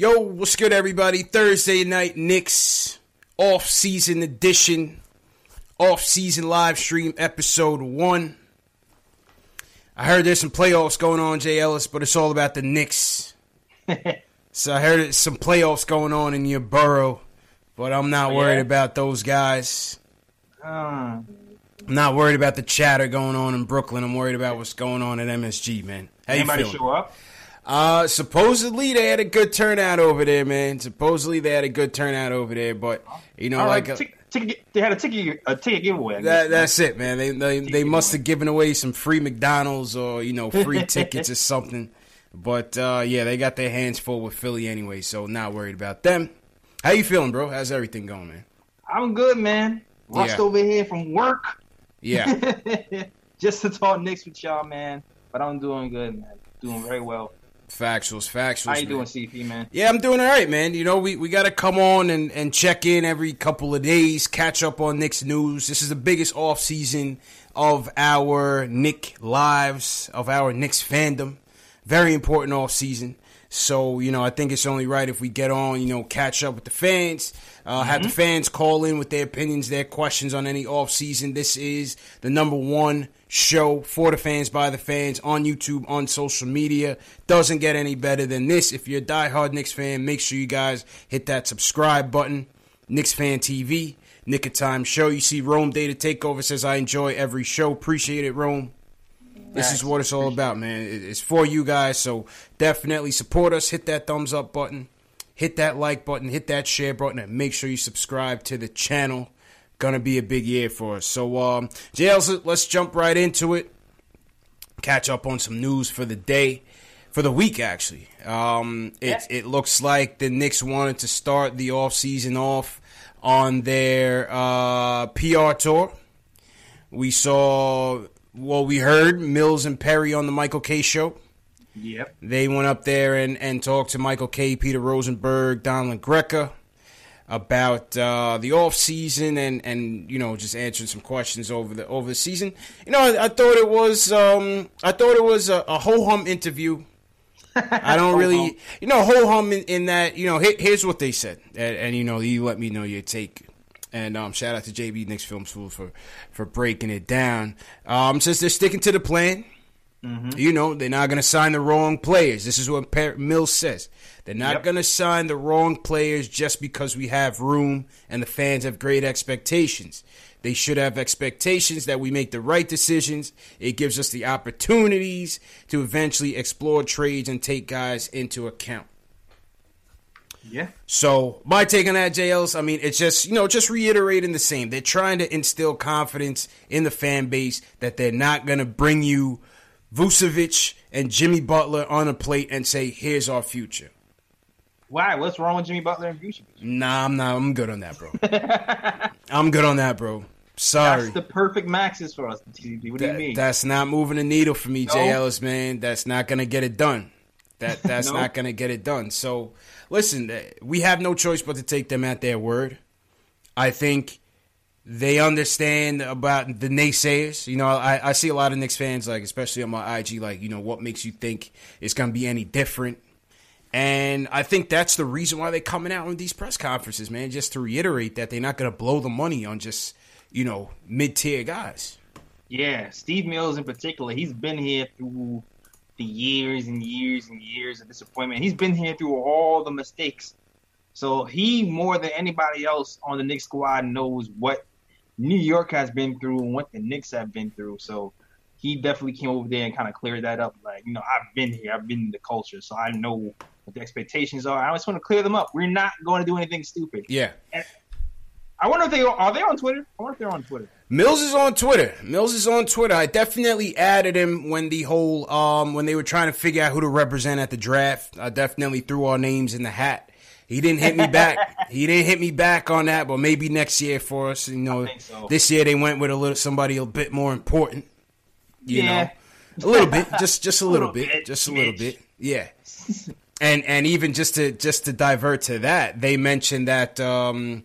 Yo, what's good, everybody? Thursday night Knicks off season edition, off season live stream episode one. I heard there's some playoffs going on, Jay Ellis, but it's all about the Knicks. so I heard there's some playoffs going on in your borough, but I'm not worried Yeah. about those guys. Uh, I'm not worried about the chatter going on in Brooklyn. I'm worried about what's going on at MSG, man. How you anybody show up? Uh, supposedly they had a good turnout over there, man. Supposedly they had a good turnout over there, but you know, All like right, uh, tick- ticket, they had a ticket, a ticket giveaway. That, that's it, man. They they, they must have given away some free McDonald's or you know free tickets or something. But uh, yeah, they got their hands full with Philly anyway, so not worried about them. How you feeling, bro? How's everything going, man? I'm good, man. Rushed Yeah. over here from work Yeah, just to talk Knicks with y'all, man. But I'm doing good, man. Doing very well. Factuals, factuals. How you man. doing, CP, man? Yeah, I'm doing all right, man. You know, we, we got to come on and, and check in every couple of days, catch up on Knicks news. This is the biggest off season of our Nick lives, of our Knicks fandom. Very important off season. So, you know, I think it's only right if we get on, you know, catch up with the fans, uh, have the fans call in with their opinions, their questions on any off season. This is the number one show for the fans by the fans on YouTube, on social media. Doesn't get any better than this. If you're a diehard Knicks fan, make sure you guys hit that subscribe button. Knicks Fan TV, Knick of Time Show. You see Rome Data Takeover says, I enjoy every show. Appreciate it, Rome. This is what it's all about, man. It's for you guys, so definitely support us. Hit that thumbs up button, hit that like button, hit that share button, and make sure you subscribe to the channel. Gonna be a big year for us. So, um, JLs, let's jump right into it. Catch up on some news for the day, for the week actually. Um, it it looks like the Knicks wanted to start the off season off on their uh, PR tour. We saw, well, we heard Mills and Perry on the Michael Kay show. Yep. They went up there and, and talked to Michael Kay, Peter Rosenberg, Don La Greca about uh, the off season and, and you know just answering some questions over the over the season. You know, I, I thought it was um, I thought it was a, a ho hum interview. I don't really, you know, ho hum in, in that. You know, here, here's what they said, and, and you know, you let me know your take. And um, shout out to JB Knicks Film School for for breaking it down. Um, says they're sticking to the plan. You know, they're not going to sign the wrong players. This is what Per- Mills says. They're not Yep. going to sign the wrong players just because we have room and the fans have great expectations. They should have expectations that we make the right decisions. It gives us the opportunities to eventually explore trades and take guys into account. Yeah. So my take on that, JLs, I mean, it's just you know, just reiterating the same. They're trying to instill confidence in the fan base that they're not going to bring you Vucevic and Jimmy Butler on a plate and say, "Here's our future." Why? What's wrong with Jimmy Butler and Vucevic? Nah, I'm not. I'm good on that, bro. I'm good on that, bro. Sorry. That's the perfect maxes for us. What do you mean? That's not moving the needle for me, no. Jay Ellis, man. That's not gonna get it done. That that's no. not gonna get it done. So listen, eh, we have no choice but to take them at their word. I think they understand about the naysayers. You know, I, I see a lot of Knicks fans, like especially on my IG, like you know, what makes you think it's gonna be any different? And I think that's the reason why they're coming out with these press conferences, man, just to reiterate that they're not gonna blow the money on just you know mid tier guys. Yeah, Steve Mills in particular, he's been here through the years and years and years of disappointment. He's been here through all the mistakes. So he more than anybody else on the Knicks squad knows what New York has been through and what the Knicks have been through. So he definitely came over there and kind of cleared that up. Like, you know, I've been here, I've been in the culture, so I know what the expectations are. I just want to clear them up. We're not going to do anything stupid. Yeah. And I wonder if they are they on Twitter. I wonder if they're on Twitter. Mills is on Twitter. Mills is on Twitter. I definitely added him when the whole um when they were trying to figure out who to represent at the draft. I definitely threw our names in the hat. He didn't hit me back. he didn't hit me back on that, but maybe next year for us. You know, so. this year they went with a little somebody a bit more important. You yeah. know, a little bit, just just a, a little, little, bit, bit just a little bit. Yeah. and and even just to just to divert to that, they mentioned that um,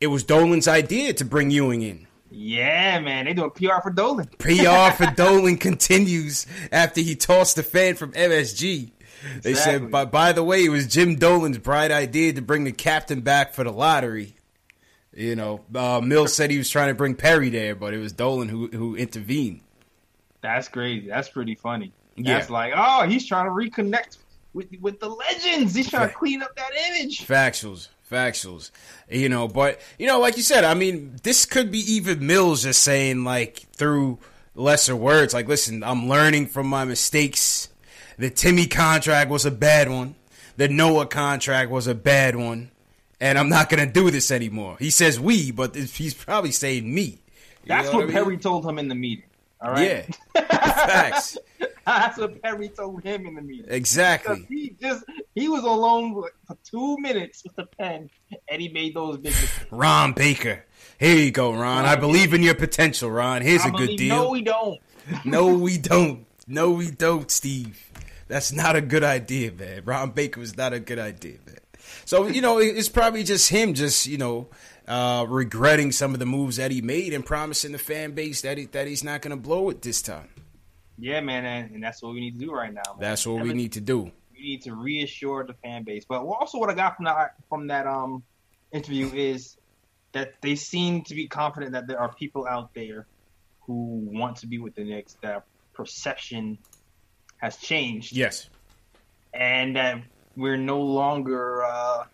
it was Dolan's idea to bring Ewing in. Yeah, man, they doing PR for Dolan. PR for Dolan continues after he tossed the fan from MSG. They exactly. said, by, by the way, it was Jim Dolan's bright idea to bring the captain back for the lottery. You know, uh, Mills said he was trying to bring Perry there, but it was Dolan who who intervened. That's crazy. That's pretty funny. That's yeah. like, oh, he's trying to reconnect with with the legends. He's trying to clean up that image. Factuals, factuals. You know, but you know, like you said, I mean, this could be even Mills just saying like through lesser words, like, listen, I'm learning from my mistakes the Timmy contract was a bad one. The Noah contract was a bad one. And I'm not going to do this anymore. He says we, but he's probably saying me. You That's what, what I mean? Perry told him in the meeting. All right. Yeah. Facts. That's what Perry told him in the meeting. Exactly. Because he just he was alone for two minutes with the pen, and he made those big. Ron Baker. Here you go, Ron. I believe in your potential, Ron. Here's I a good deal. No, we don't. no, we don't. No, we don't, Steve. That's not a good idea, man. Ron Baker was not a good idea, man. So you know, it's probably just him, just you know, uh, regretting some of the moves that he made and promising the fan base that he, that he's not going to blow it this time. Yeah, man, and, and, that's what we need to do right now. Man. That's what we need to do. We need to reassure the fan base. But also, what I got from that from that um interview is that they seem to be confident that there are people out there who want to be with the Knicks. That perception has changed. Yes. And that we're no longer uh,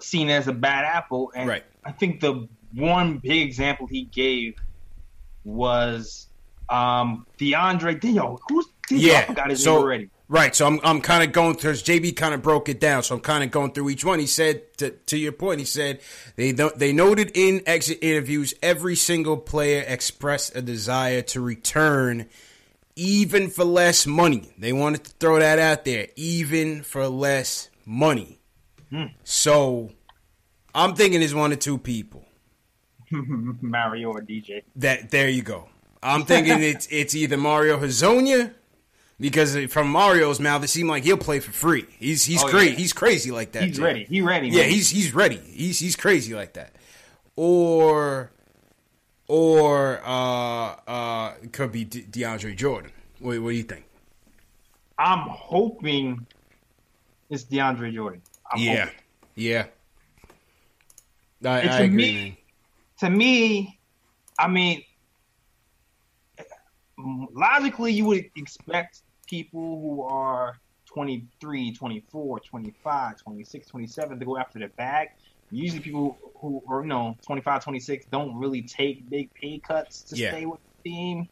seen as a bad apple. And right. I think the one big example he gave was um, DeAndre Dio. Who's Dio? Yeah. I forgot his so, name already. Right, so I'm I'm kind of going through. JB kind of broke it down, so I'm kind of going through each one. He said to, to your point, he said they they noted in exit interviews every single player expressed a desire to return even for less money. They wanted to throw that out there, even for less money. Hmm. So I'm thinking it's one or two people. Mario or DJ. That there you go. I'm thinking it's it's either Mario Hezonja because from Mario's mouth it seemed like he'll play for free. He's he's oh, great. Yeah. He's crazy like that. He's too. ready. He ready. Man. Yeah, he's he's ready. He's he's crazy like that. Or or uh, uh, it could be De- DeAndre Jordan. What, what, do you think? I'm hoping it's DeAndre Jordan. I'm yeah, hoping. yeah. I, I to agree. Me, to me, I mean, logically, you would expect people who are 23, 24, 25, 26, 27 to go after the bag usually people who are you know 25 26 don't really take big pay cuts to yeah. stay with the team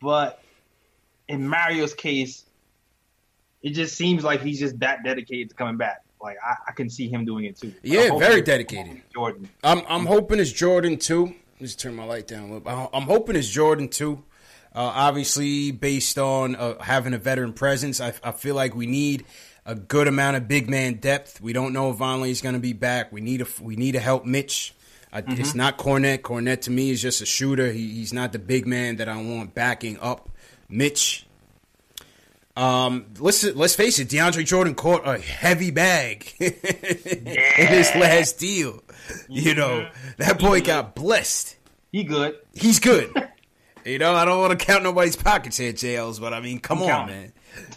but in mario's case it just seems like he's just that dedicated to coming back like i, I can see him doing it too yeah very dedicated jordan i'm i'm hoping it's jordan too let's turn my light down a little i'm hoping it's jordan too uh, obviously based on uh, having a veteran presence I, I feel like we need a good amount of big man depth. We don't know if Vonleh is going to be back. We need a we need to help Mitch. Uh, mm-hmm. It's not Kornet. Kornet to me is just a shooter. He, he's not the big man that I want backing up Mitch. Um, let's let's face it. DeAndre Jordan caught a heavy bag in his last deal. You know that boy got blessed. He good. He's good. you know I don't want to count nobody's pockets here, jails, but I mean, come I'm on, counting.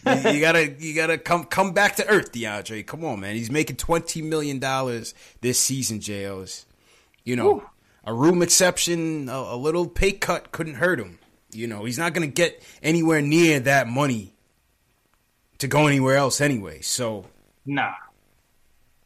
man. you, you gotta you gotta come come back to earth, DeAndre. Come on, man. He's making twenty million dollars this season, jails. You know, a room exception, a, a little pay cut couldn't hurt him. You know, he's not going to get anywhere near that money to go anywhere else anyway. So, nah,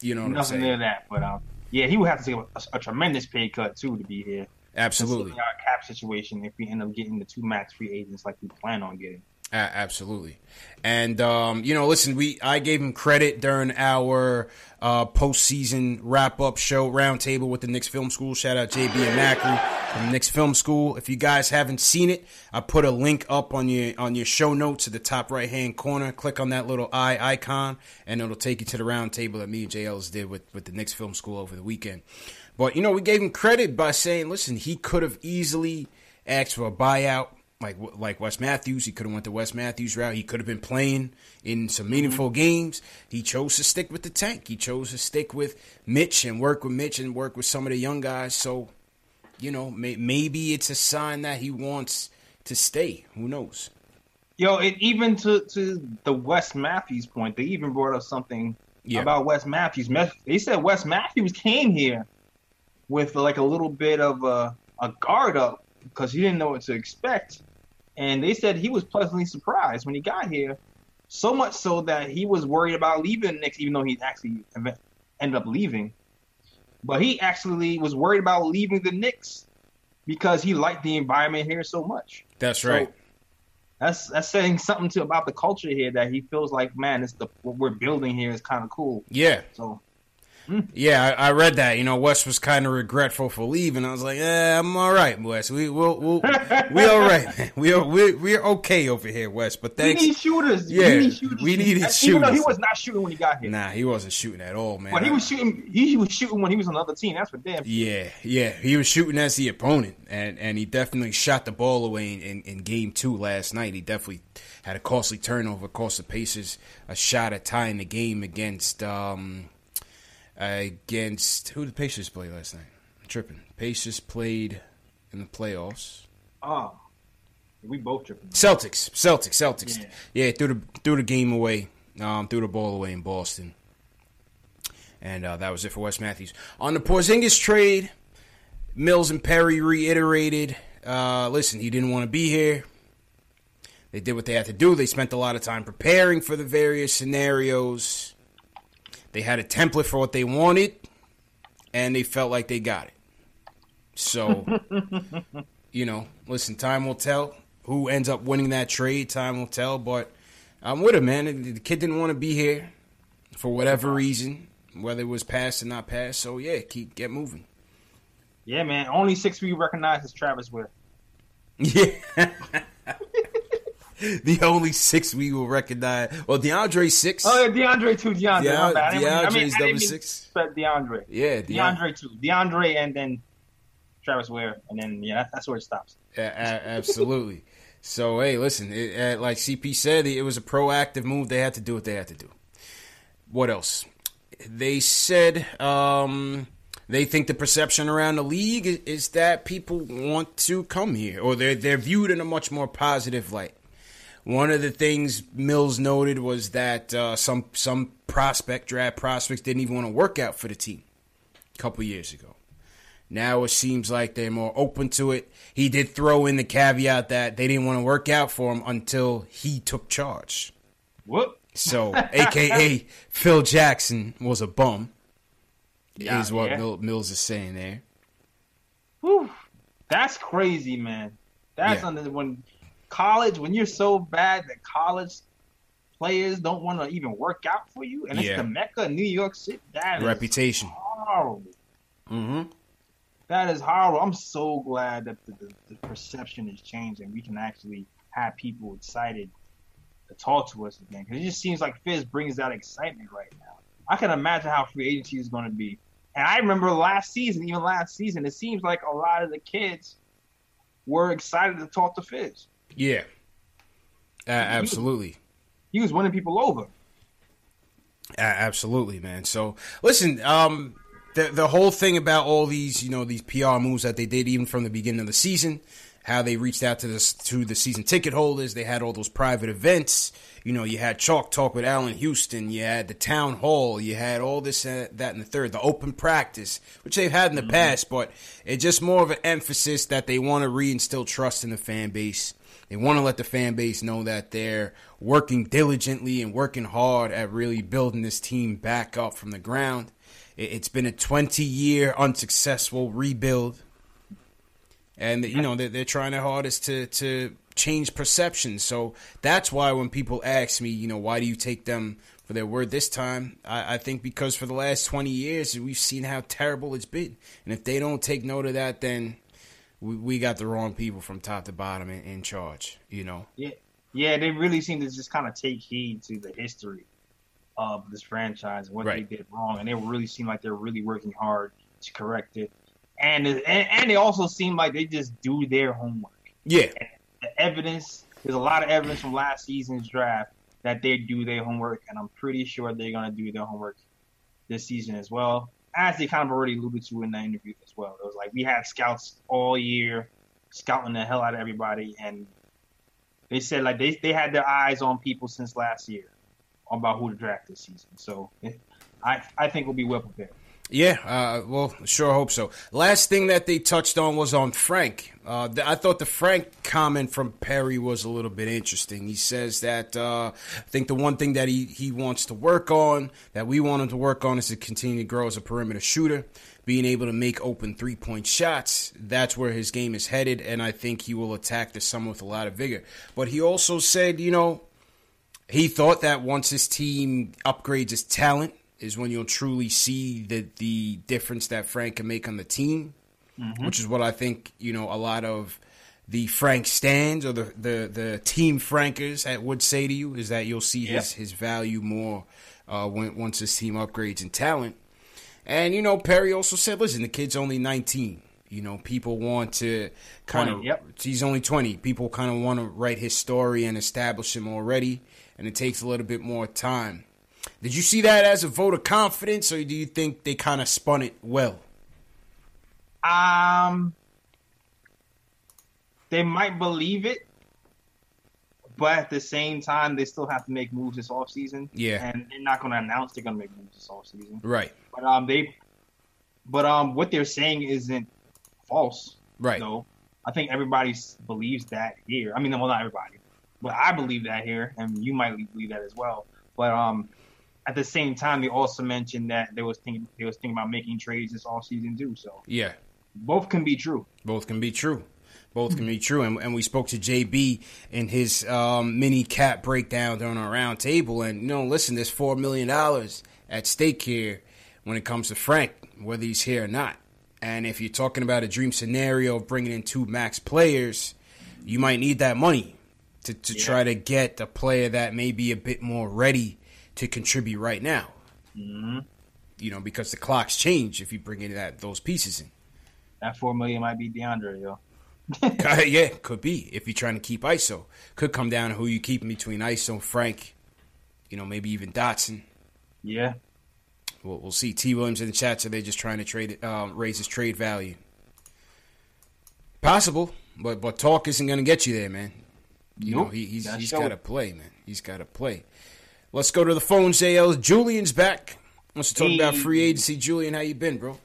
you know, nothing near that. But um, yeah, he would have to take a, a, tremendous pay cut too to be here. Absolutely, our cap situation if we end up getting the two max free agents like we plan on getting. Uh, absolutely, and um, you know, listen, we I gave him credit during our uh, postseason wrap up show roundtable with the Knicks Film School. Shout out JB and Macri from Knicks Film School. If you guys haven't seen it, I put a link up on your on your show notes at the top right hand corner. Click on that little eye icon, and it'll take you to the roundtable that me and JLs did with with the Knicks Film School over the weekend. But you know, we gave him credit by saying, listen, he could have easily asked for a buyout like like Wes Matthews. He could have went the Wes Matthews route. He could have been playing in some meaningful mm-hmm. games. He chose to stick with the tank. He chose to stick with Mitch and work with Mitch and work with some of the young guys. So, you know, may, maybe it's a sign that he wants to stay. Who knows? Yo, it, even to to the Wes Matthews point, they even brought up something yeah. about Wes Matthews. They said Wes Matthews came here with like a little bit of a, a guard up because he didn't know what to expect. And they said he was pleasantly surprised when he got here, so much so that he was worried about leaving the Knicks, even though he actually ended up leaving. But he actually was worried about leaving the Knicks because he liked the environment here so much. That's right. So that's that's saying something to about the culture here that he feels like, man, it's the what we're building here is kind of cool. Yeah. So yeah, I, I, read that. You know, Wes was kind of regretful for leaving. I was like, yeah, I'm all right, Wes. We we'll, we'll, we all right, man. We are we we're okay over here, Wes. But thanks. We need shooters. Yeah, we, need shooters. we needed shooters. Even though he was not shooting when he got here. Nah, he wasn't shooting at all, man. But he was shooting. He was shooting when he was on the other team. That's for damn. Yeah, yeah, he was shooting as the opponent, and and he definitely shot the ball away in, in, in game two last night. He definitely had a costly turnover, cost the Pacers a shot at tying the game against. Um, against who did the Pacers play last night? I'm tripping. Pacers played in the playoffs. Oh, we both tripping. Celtics, Celtics, Celtics. Yeah, yeah threw the threw the game away. Um, threw the ball away in Boston, and uh, that was it for Wes Matthews. On the Porzingis trade, Mills and Perry reiterated. Uh, listen, he didn't want to be here. They did what they had to do. They spent a lot of time preparing for the various scenarios. They had a template for what they wanted, and they felt like they got it. So, you know, listen, time will tell who ends up winning that trade. Time will tell, but I'm with him, man. The kid didn't want to be here for whatever uh-huh. reason, whether it was passed or not passed. So yeah, keep get moving. Yeah, man. Only six we recognize is Travis Wear. Yeah. the only six we will recognize. Well, DeAndre six. Oh, yeah, DeAndre two. DeAndre. DeAndre, DeAndre's I mean, number six. DeAndre. Yeah, DeAndre, DeAndre two. DeAndre and then Travis Wear, and then yeah, that's where it stops. Yeah, absolutely. so hey, listen, it, uh, like CP said, it was a proactive move. They had to do what they had to do. What else? They said. um they think the perception around the league is that people want to come here, or they're they're viewed in a much more positive light. One of the things Mills noted was that uh, some some prospect draft prospects didn't even want to work out for the team a couple years ago. Now it seems like they're more open to it. He did throw in the caveat that they didn't want to work out for him until he took charge. What? So, AKA Phil Jackson was a bum, yeah, is what yeah. Mills is saying there. Whew. That's crazy, man. That's yeah. under when college when you're so bad that college players don't want to even work out for you, and yeah. it's the mecca, of New York City. That reputation horrible. Mm-hmm. That is horrible. I'm so glad that the, the, the perception is changing. We can actually have people excited to talk to us again because it just seems like Fizz brings that excitement right now. I can imagine how free agency is going to be, And I remember last season, even last season, it seems like a lot of the kids were excited to talk to Fizz. Yeah, uh, absolutely. He was winning people over. Uh, absolutely, man. So listen, um, the the whole thing about all these, you know, these PR moves that they did, even from the beginning of the season, how they reached out to the to the season ticket holders. They had all those private events. You know, you had chalk talk with Allan Houston. You had the town hall. You had all this, uh, that, and the third. The open practice, which they've had in the mm-hmm. past, but it's just more of an emphasis that they want to reinstill trust in the fan base. They want to let the fan base know that they're working diligently and working hard at really building this team back up from the ground. It's been a 20 year unsuccessful rebuild and you know they're, trying their hardest to to change perception. So that's why when people ask me, you know, why do you take them for their word this time? I, I think because for the last twenty years we've seen how terrible it's been, and if they don't take note of that, then we, we got the wrong people from top to bottom in, in charge. You know. Yeah, yeah, they really seem to just kind of take heed to the history of this franchise and what right. they did wrong, and they really seem like they're really working hard to correct it and and, and they also seem like they just do their homework. Yeah, and the evidence. There's a lot of evidence from last season's draft that they do their homework, and I'm pretty sure they're gonna do their homework this season as well. As they kind of already alluded to in the interview as well. It was like we had scouts all year scouting the hell out of everybody, and they said like they they had their eyes on people since last year about who to draft this season. So I I think we'll be well prepared. Yeah, uh, well, sure hope so. Last thing that they touched on was on Frank. Uh, I thought the Frank comment from Perry was a little bit interesting. He says that uh, I think the one thing that he, he wants to work on, that we want him to work on, is to continue to grow as a perimeter shooter, being able to make open three point shots. That's where his game is headed, and I think he will attack the summer with a lot of vigor. But he also said, you know, he thought that once his team upgrades his talent, is when you'll truly see the the difference that Frank can make on the team, mm-hmm. which is what I think you know a lot of the Frank stands or the the, the team Frankers would say to you is that you'll see his his value more uh, when once his team upgrades in talent. And you know Perry also said, listen, the kid's only nineteen. You know, people want to kind of. Yep. He's only twenty. People kind of want to write his story and establish him already, and it takes a little bit more time. Did you see that as a vote of confidence, or do you think they kind of spun it well? Um, they might believe it, but at the same time, they still have to make moves this offseason. Yeah, and they're not going to announce they're going to make moves this offseason. Right. But um, they, but um, what they're saying isn't false. Right. So I think everybody believes that here. I mean, well, not everybody, but I believe that here, and you might believe that as well. But um, at the same time, they also mentioned that they was thinking they was thinking about making trades this off season too. So yeah, both can be true. Both can be true. Both can be true. And, and we spoke to JB in his um, mini cap breakdown during our round table. And you know, listen, there's four million dollars at stake here when it comes to Frank, whether he's here or not. And if you're talking about a dream scenario of bringing in two max players, you might need that money to, to yeah. try to get a player that may be a bit more ready to contribute right now. Mm-hmm. You know, because the clocks change if you bring in that those pieces in. That four million might be DeAndre, yo. yeah, could be if you're trying to keep ISO. Could come down to who you keep between ISO, Frank, you know, maybe even Dotson. Yeah. We'll, we'll see. T. Williams in the chat, so they're just trying to trade um, raise his trade value. Possible, but but talk isn't going to get you there, man. You nope. know, he, he's he's got to play, man. He's got to play. Let's go to the phone, JL. Julian's back. Wants to talk hey. about free agency. Julian, how you been, bro?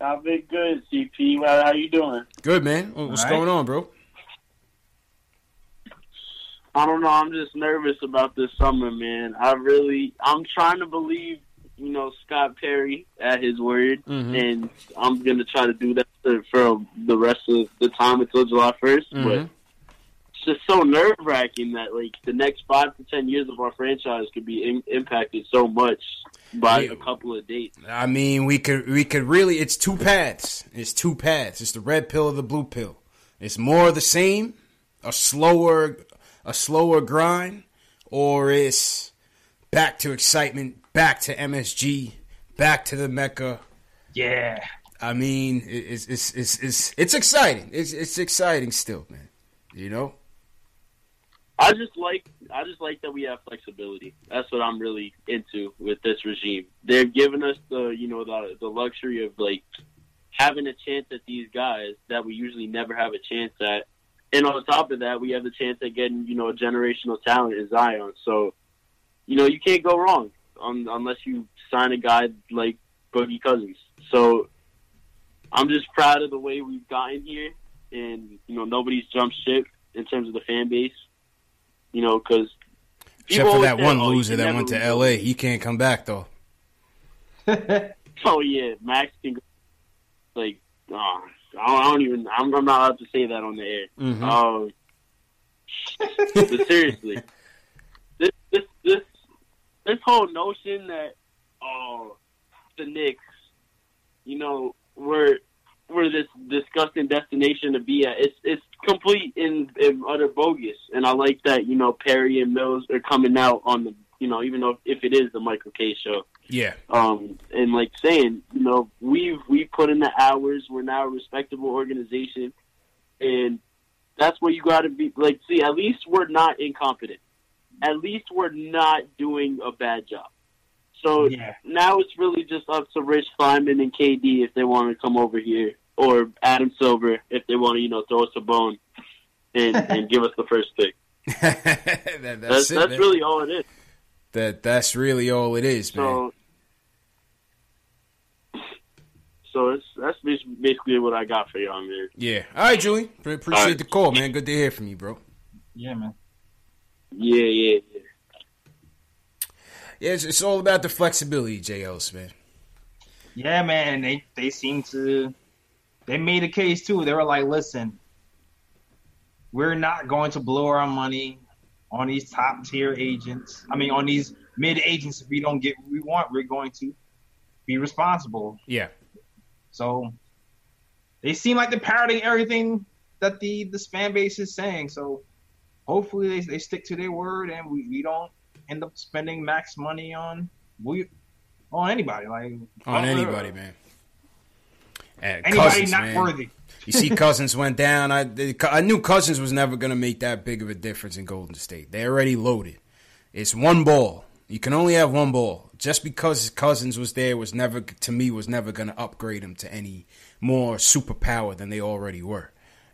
I've been good, CP. How, how you doing? Good, man. What's right. going on, bro? I don't know. I'm just nervous about this summer, man. I really, I'm trying to believe, you know, Scott Perry at his word, mm-hmm. and I'm gonna try to do that for, for, the rest of the time until July 1st. Mm-hmm. But just so nerve wracking that like the next five to ten years of our franchise could be in- impacted so much by yeah. a couple of dates. I mean, we could we could really. It's two paths. It's two paths. It's the red pill or the blue pill. It's more of the same, a slower a slower grind, or it's back to excitement, back to MSG, back to the Mecca. Yeah. I mean, it's it's it's it's, it's exciting. It's it's exciting still, man. You know. I just like I just like that we have flexibility. That's what I'm really into with this regime. They're giving us the you know the the luxury of like having a chance at these guys that we usually never have a chance at. And on top of that, we have the chance at getting you know a generational talent in Zion. So, you know, you can't go wrong um, unless you sign a guy like Boogie Cousins. So, I'm just proud of the way we've gotten here, and you know nobody's jumped ship in terms of the fan base. You know, because except for that one loser that went to L.A., he can't come back though. oh yeah, Max can. Like, oh, I don't even. I'm, I'm, not allowed to say that on the air. Mm-hmm. Um, but seriously, this this this this whole notion that oh the Knicks, you know, we're we're this disgusting destination to be at. It's it's complete and, and utter bogus. And I like that you know Perry and Mills are coming out on the you know even though if it is the Michael Kay show. Yeah. Um, and like saying, you know, we've we put in the hours. We're now a respectable organization, and that's where you got to be. Like, see, at least we're not incompetent. At least we're not doing a bad job. So yeah. now it's really just up to Rich Simon and KD if they want to come over here, or Adam Silver if they want to, you know, throw us a bone and, and give us the first pick. that, that's that's, it, that's really all it is. That that's really all it is, man. So, so it's that's basically what I got for y'all, man. Yeah. All right, Julie. Appreciate right. the call, man. Good to hear from you, bro. Yeah, man. Yeah, yeah, yeah. Yeah, it's, it's all about the flexibility, JLs, man. Yeah, man. They they seem to they made a case too. They were like, listen, we're not going to blow our money on these top tier agents. I mean, on these mid agents. If we don't get what we want, we're going to be responsible. Yeah. So they seem like they're parroting everything that the the fan base is saying. So hopefully they, they stick to their word and we, we don't end up spending max money on we on anybody like on anybody, man. And anybody Cousins, not man. worthy. You see, Cousins went down. I I knew Cousins was never going to make that big of a difference in Golden State. They already loaded. It's one ball. You can only have one ball. Just because Cousins was there was never to me was never going to upgrade him to any more superpower than they already were.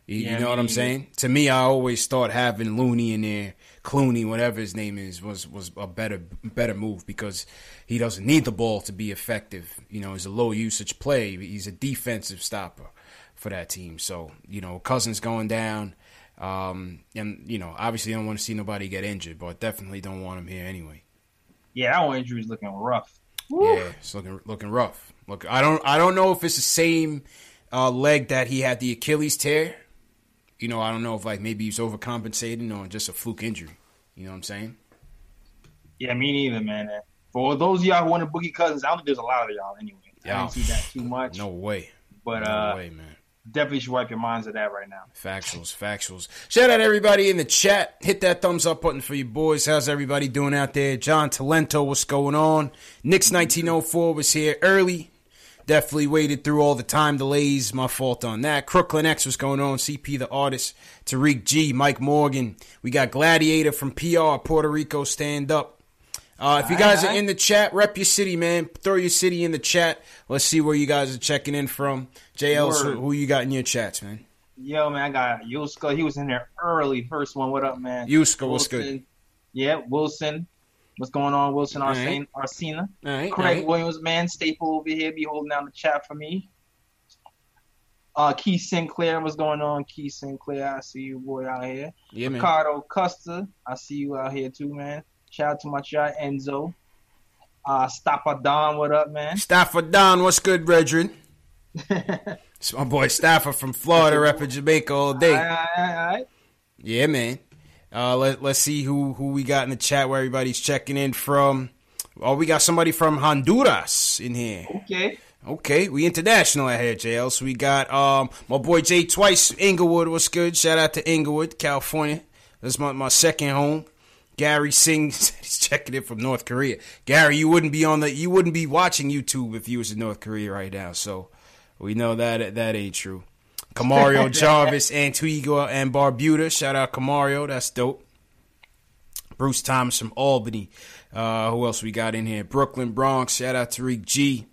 You, yeah, you know what I'm saying? To me, I always thought having Looney in there, Clooney, whatever his name is, was was a better better move because he doesn't need the ball to be effective. You know, he's a low usage play. He's a defensive stopper for that team. So you know, Cousins going down, um, and you know, obviously, I don't want to see nobody get injured, but definitely don't want him here anyway. Yeah, that one injury is looking rough. Woo. Yeah, it's looking looking rough. Look, I don't I don't know if it's the same uh, leg that he had the Achilles tear. You know, I don't know if like maybe he's overcompensating or just a fluke injury. You know what I'm saying? Yeah, me neither, man. For those of y'all who want to boogie cousins, I don't think there's a lot of y'all anyway. I don't see that too much. No way. But no uh, way, man definitely should wipe your minds of that right now. Factuals, factuals. Shout out everybody in the chat. Hit that thumbs up button for you boys. How's everybody doing out there? John Talento, what's going on? Knicks 1904 was here early. Definitely waited through all the time delays. My fault on that. Crooklyn X, what's going on? CP the artist. Tariq G, Mike Morgan. We got Gladiator from PR, Puerto Rico, stand up. Uh, if you guys are in the chat, rep your city, man. Throw your city in the chat. Let's see where you guys are checking in from. JL, who, who, you got in your chats, man? Yo, man, I got Yuska. He was in there early. First one. What up, man? Yuska, what's good? Yeah, Wilson. What's going on, Wilson Arsena? Right. Arsena. All right, Craig right. Williams, man, staple over here, be holding down the chat for me. Uh, Keith Sinclair, what's going on? Keith Sinclair, I see you, boy, out here. Yeah, man. Ricardo. Custer, I see you out here too, man. Shout out to my guy Enzo. Uh, Staffer Don, what up, man? Staffer Don, what's good, brethren? it's my boy Staffer from Florida, repping Jamaica all day. All right, all right. Yeah, man. Uh, let, let's see who, who we got in the chat where everybody's checking in from. Oh, we got somebody from Honduras in here. Okay. Okay, we international out here, JL. So we got um my boy Jay Twice, Inglewood. What's good? Shout out to Inglewood, California. That's my, my second home Gary Singh he's checking in from North Korea. Gary, you wouldn't be on the you wouldn't be watching YouTube if you was in North Korea right now. So we know that that ain't true. Camario Jarvis, Antigua, and Barbuda. Shout out Camario, that's dope. Bruce Thomas from Albany. Uh, who else we got in here? Brooklyn, Bronx. Shout out Tariq G.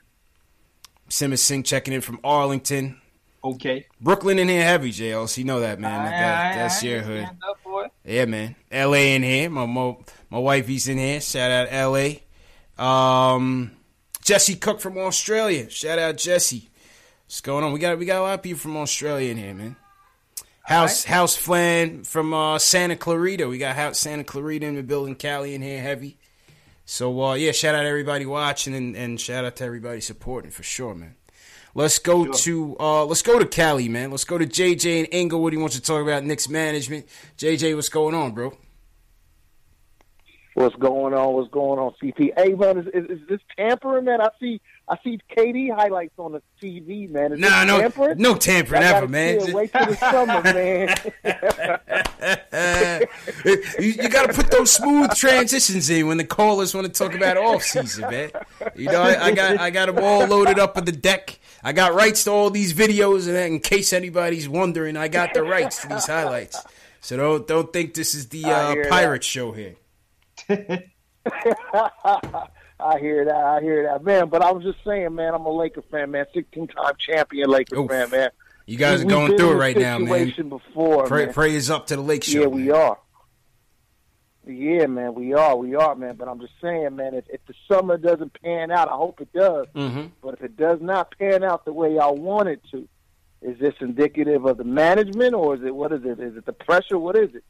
Simmons Singh checking in from Arlington. Okay. Brooklyn in here heavy, JLC. You know that, man. That, that, that's your hood. Yeah, man. LA in here. My, my my wifey's in here. Shout out LA. Um, Jesse Cook from Australia. Shout out Jesse. What's going on? We got we got a lot of people from Australia in here, man. House right. House Flan from uh, Santa Clarita. We got House Santa Clarita in the building. Cali in here heavy. So uh, yeah, shout out everybody watching and, and shout out to everybody supporting for sure, man. Let's go sure. to uh, let's go to Cali, man. Let's go to JJ and Inglewood. He wants to talk about Knicks management. JJ, what's going on, bro? What's going on? What's going on, CP? Hey, man, is, is, is this tampering, man? I see I see KD highlights on the TV, man. Is nah, no, tampering? no tampering ever, man. Chill. Wait till the summer, man. you, you got to put those smooth transitions in when the callers want to talk about off season, man. You know, I, I, got I got them all loaded up on the deck. I got rights to all these videos, and in case anybody's wondering, I got the rights to these highlights. So don't don't think this is the uh, pirate that. show here. I hear that. I hear that, man. But I was just saying, man. I'm a Laker fan, man. 16 time champion Laker Oof. fan, man. You guys we, are going through it right now, man. Before, Pray, man. praise up to the Lake Show. Yeah, we are. Yeah, man, we are, we are, man. But I'm just saying, man, if, if the summer doesn't pan out, I hope it does. Mm-hmm. But if it does not pan out the way y'all want it to, is this indicative of the management, or is it what is it? Is it the pressure? What is it?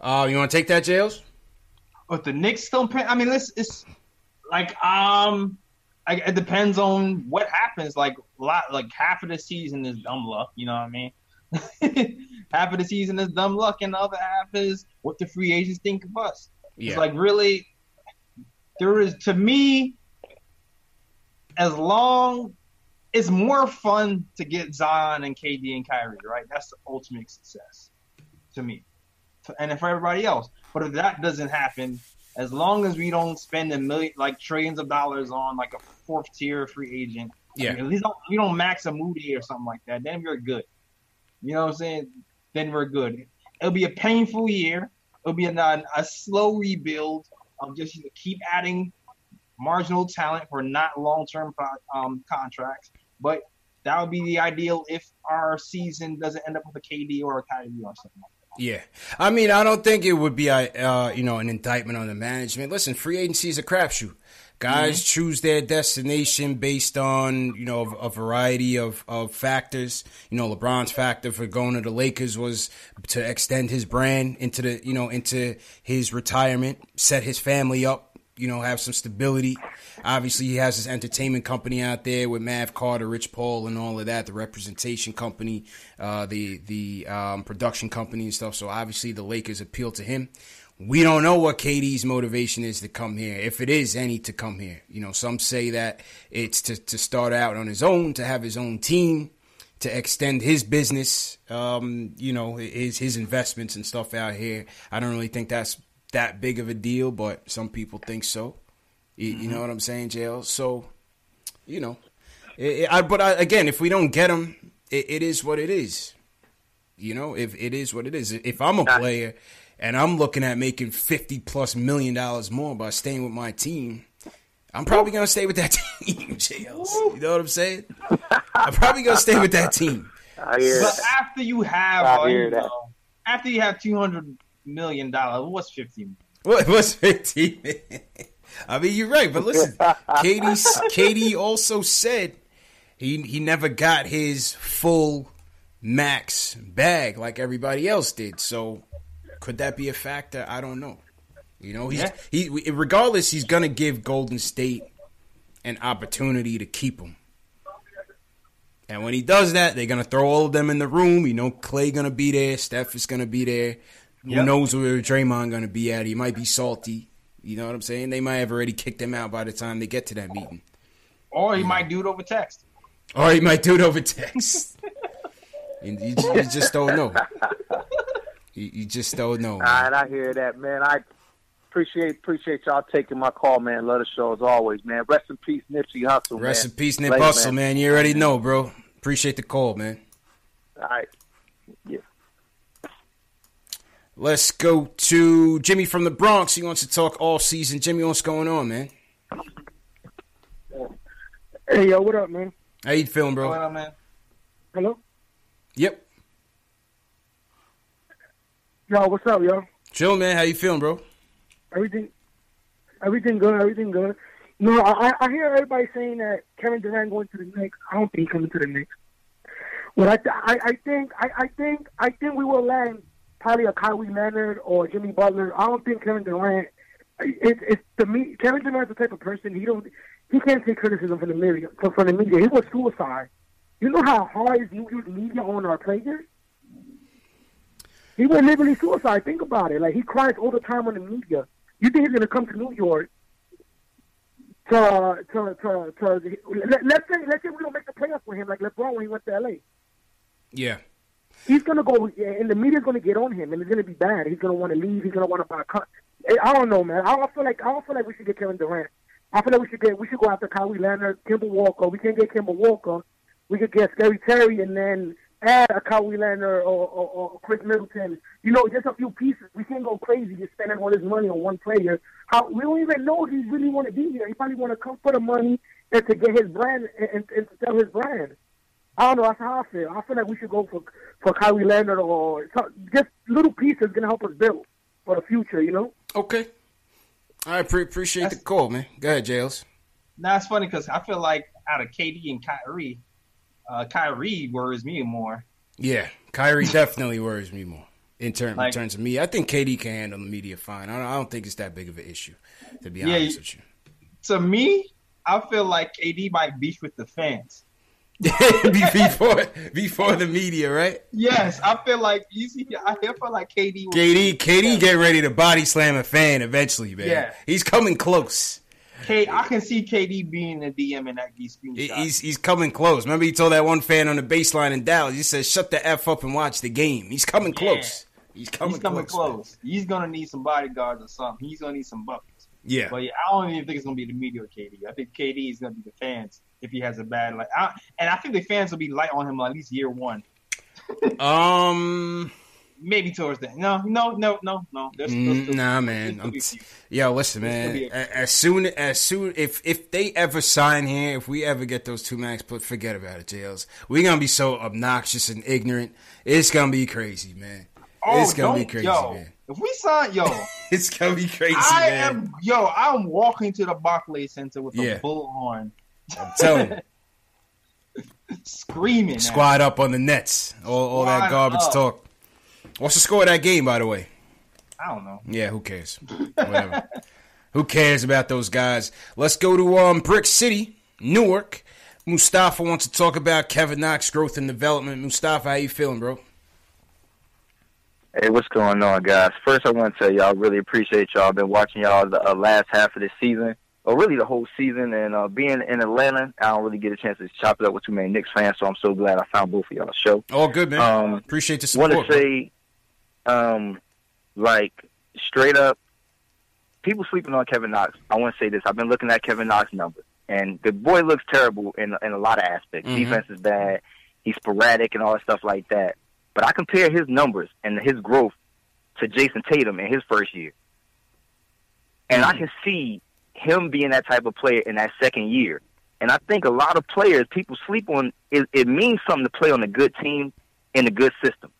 Uh, you want to take that, Jails? But the Knicks don't pan. I mean, it's, it's like um, I, it depends on what happens. Like a lot, like half of the season is dumb luck. You know what I mean? half of the season is dumb luck, and the other half is what the free agents think of us. Yeah. It's like really, there is to me, as long, it's more fun to get Zion and KD and Kyrie, right? That's the ultimate success to me, and for everybody else. But if that doesn't happen, as long as we don't spend a million, like trillions of dollars on like a fourth tier free agent, yeah, I mean, at least don't, we don't max a Moody or something like that, then we're good. You know what I'm saying? Then we're good. It'll be a painful year. It'll be a, a slow rebuild of just you know, keep adding marginal talent for not long-term um, contracts. But that would be the ideal if our season doesn't end up with a KD or a Kyrie or something like that. Yeah, I mean, I don't think it would be, uh, you know, an indictment on the management. Listen, free agency is a crapshoot. Guys mm-hmm. choose their destination based on you know a, variety of, of factors. You know, LeBron's factor for going to the Lakers was to extend his brand into the you know into his retirement, set his family up, you know, have some stability. Obviously, he has his entertainment company out there with Mav Carter, Rich Paul, and all of that. The representation company, uh, the the um, production company and stuff. So obviously, the Lakers appeal to him we don't know what KD's motivation is to come here, if it is any to come here. You know, some say that it's to, to start out on his own, to have his own team, to extend his business, um, you know, his his investments and stuff out here. I don't really think that's that big of a deal, but some people think so. You, mm-hmm. you know what I'm saying, Jail? So, you know, it, it, I, but I, again, if we don't get him, it, it is what it is. You know, if it is what it is. If I'm a player and I'm looking at making 50 plus million dollars more by staying with my team, I'm probably going to stay with that team, JLs. You know what I'm saying? I'm probably going to stay with that team. I hear but after you have, I hear that. Know, after you have 200 million dollars, what's fifteen? What, what's fifteen? I mean, you're right, but listen, Katie, KD also said he he never got his full max bag like everybody else did. So could that be a factor? I don't know. You know, he's yeah. he regardless, he's gonna give Golden State an opportunity to keep him. And when he does that, they're gonna throw all of them in the room. You know, Clay gonna be there, Steph is gonna be there. Who yep. knows where Draymond gonna be at? He might be salty. You know what I'm saying? They might have already kicked him out by the time they get to that meeting. Or he might do it over text. Or he might do it over text. you, you, you just don't know. You, you just don't know. Man. All right, I hear that, man. I Appreciate appreciate y'all taking my call, man. Love the show as always, man. Rest in peace, Nipsey Hussle. Rest man. in peace, Nip Later, Hussle, man. You already know, bro. Appreciate the call, man. All right. Yeah. Let's go to Jimmy from the Bronx. He wants to talk all season. Jimmy, what's going on, man? Hey, yo, what up, man? How you feeling, bro? What bro? up, man? Hello? Yep. Yo, what's up, yo? Chill, man. How you feeling, bro? Everything, everything good, everything good. No, I, I hear everybody saying that Kevin Durant going to the Knicks. I don't think he's coming to the Knicks. Well, I, I, I think, I, I think, I think we will land probably a Kawhi Leonard or Jimmy Butler. I don't think Kevin Durant. It's it's the me. Kevin Durant's the type of person he don't he can't take criticism from the media. From, the media, he was suicide. You know how hard is you use media on our players. He was literally suicide. Think about it. Like he cries all the time on the media. You think he's gonna come to New York to to to, to let, let's say let's say we don't make the playoffs for him like LeBron when he went to LA. Yeah. He's gonna go and the media's gonna get on him and it's gonna be bad. He's gonna want to leave. He's gonna want to buy a cut. I don't know, man. I don't feel like I don't feel like we should get Kevin Durant. I feel like we should get we should go after Kawhi Leonard, Kemba Walker. We can get Kemba Walker. We could get Scary Terry and then add a Kawhi Leonard or, or, or Khris Middleton. You know, just a few pieces. We can't go crazy just spending all this money on one player. How we don't even know if he really want to be here. He probably want to come for the money and to get his brand and, and, and to sell his brand. I don't know. That's how I feel. I feel like we should go for for Kawhi Leonard or just little pieces gonna help us build for the future. You know. Okay. I pre- appreciate the call, man. Go ahead, Jails. Now it's funny because I feel like out of KD and Kyrie, uh, Kyrie worries me more. Yeah, Kyrie definitely worries me more in, term, Like- in terms of me. I think KD can handle the media fine. I don't, I don't think it's that big of an issue, to be Yeah, honest with you. To me, I feel like KD might beef with the fans. Be- before before the media, right? Yes, I feel like you see. I feel like KD. KD, KD, get ready to body slam a fan eventually, man. Yeah. He's coming close. K, I can see KD being a DM in that He- He's he's coming close. Remember, he told that one fan on the baseline in Dallas. He said, "Shut the f up and watch the game." He's coming Yeah. close. He's coming, He's coming close. close. He's gonna need some bodyguards or something. He's gonna need some buckets. Yeah, But yeah, I don't even think it's gonna be the media or KD. I think KD is gonna be the fans if he has a bad like. I, and I think the fans will be light on him at least year one, um, maybe towards the no, no, no, no, no. There's, there's nah, man. still I'm t- yo, listen, man. a- As soon as soon if if they ever sign here, if we ever get those two max, put forget about it, jails. We're gonna be so obnoxious and ignorant. It's gonna be crazy, man. Oh, it's gonna be crazy, yo, man. If we sign, yo, It's gonna be crazy, I man. am, yo, I'm walking to the Barclays Center with a Yeah. bullhorn, I'm telling you. screaming. Squad up on the Nets. All, all that garbage up. talk. What's the score of that game, by the way? I don't know. Yeah, who cares? Whatever. who cares about those guys? Let's go to um, Brick City, Newark. Mustafa wants to talk about Kevin Knox growth and development. Mustafa, how you feeling, bro? Hey, what's going on, guys? First, I want to tell y'all, I really appreciate y'all. I've been watching y'all the uh, last half of this season, or really the whole season. And uh, being in Atlanta, I don't really get a chance to chop it up with too many Knicks fans, so I'm so glad I found both of y'all's show. All good, man. Um, Appreciate the support. want to say, um, like straight up, people sleeping on Kevin Knox. I want to say this. I've been looking at Kevin Knox numbers, and the boy looks terrible in in a lot of aspects. Mhm. Defense is bad. He's sporadic and all that stuff like that. But I compare his numbers and his growth to Jayson Tatum in his first year, and I hmm. can see him being that type of player in that second year. And I think a lot of players, people sleep on. It, it means something to play on a good team in a good system.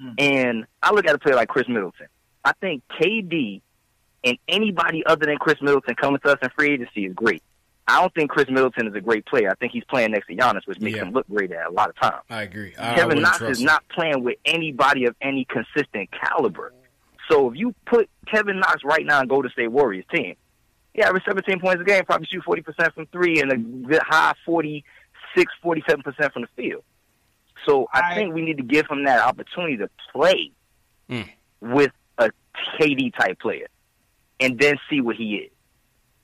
Hmm. And I look at a player like Khris Middleton. I think KD and anybody other than Khris Middleton coming to us in free agency is great. I don't think Khris Middleton is a great player. I think he's playing next to Giannis, which makes Yeah. him look great at a lot of times. I agree. I, I Kevin Knox is him. not playing with anybody of any consistent caliber. So if you put Kevin Knox right now in Golden State Warriors team, he average 17 points a game, probably shoot 40% from three and a good high 46, 47% from the field. So I, I- think we need to give him that opportunity to play Mm. with a KD type player and then see what he is.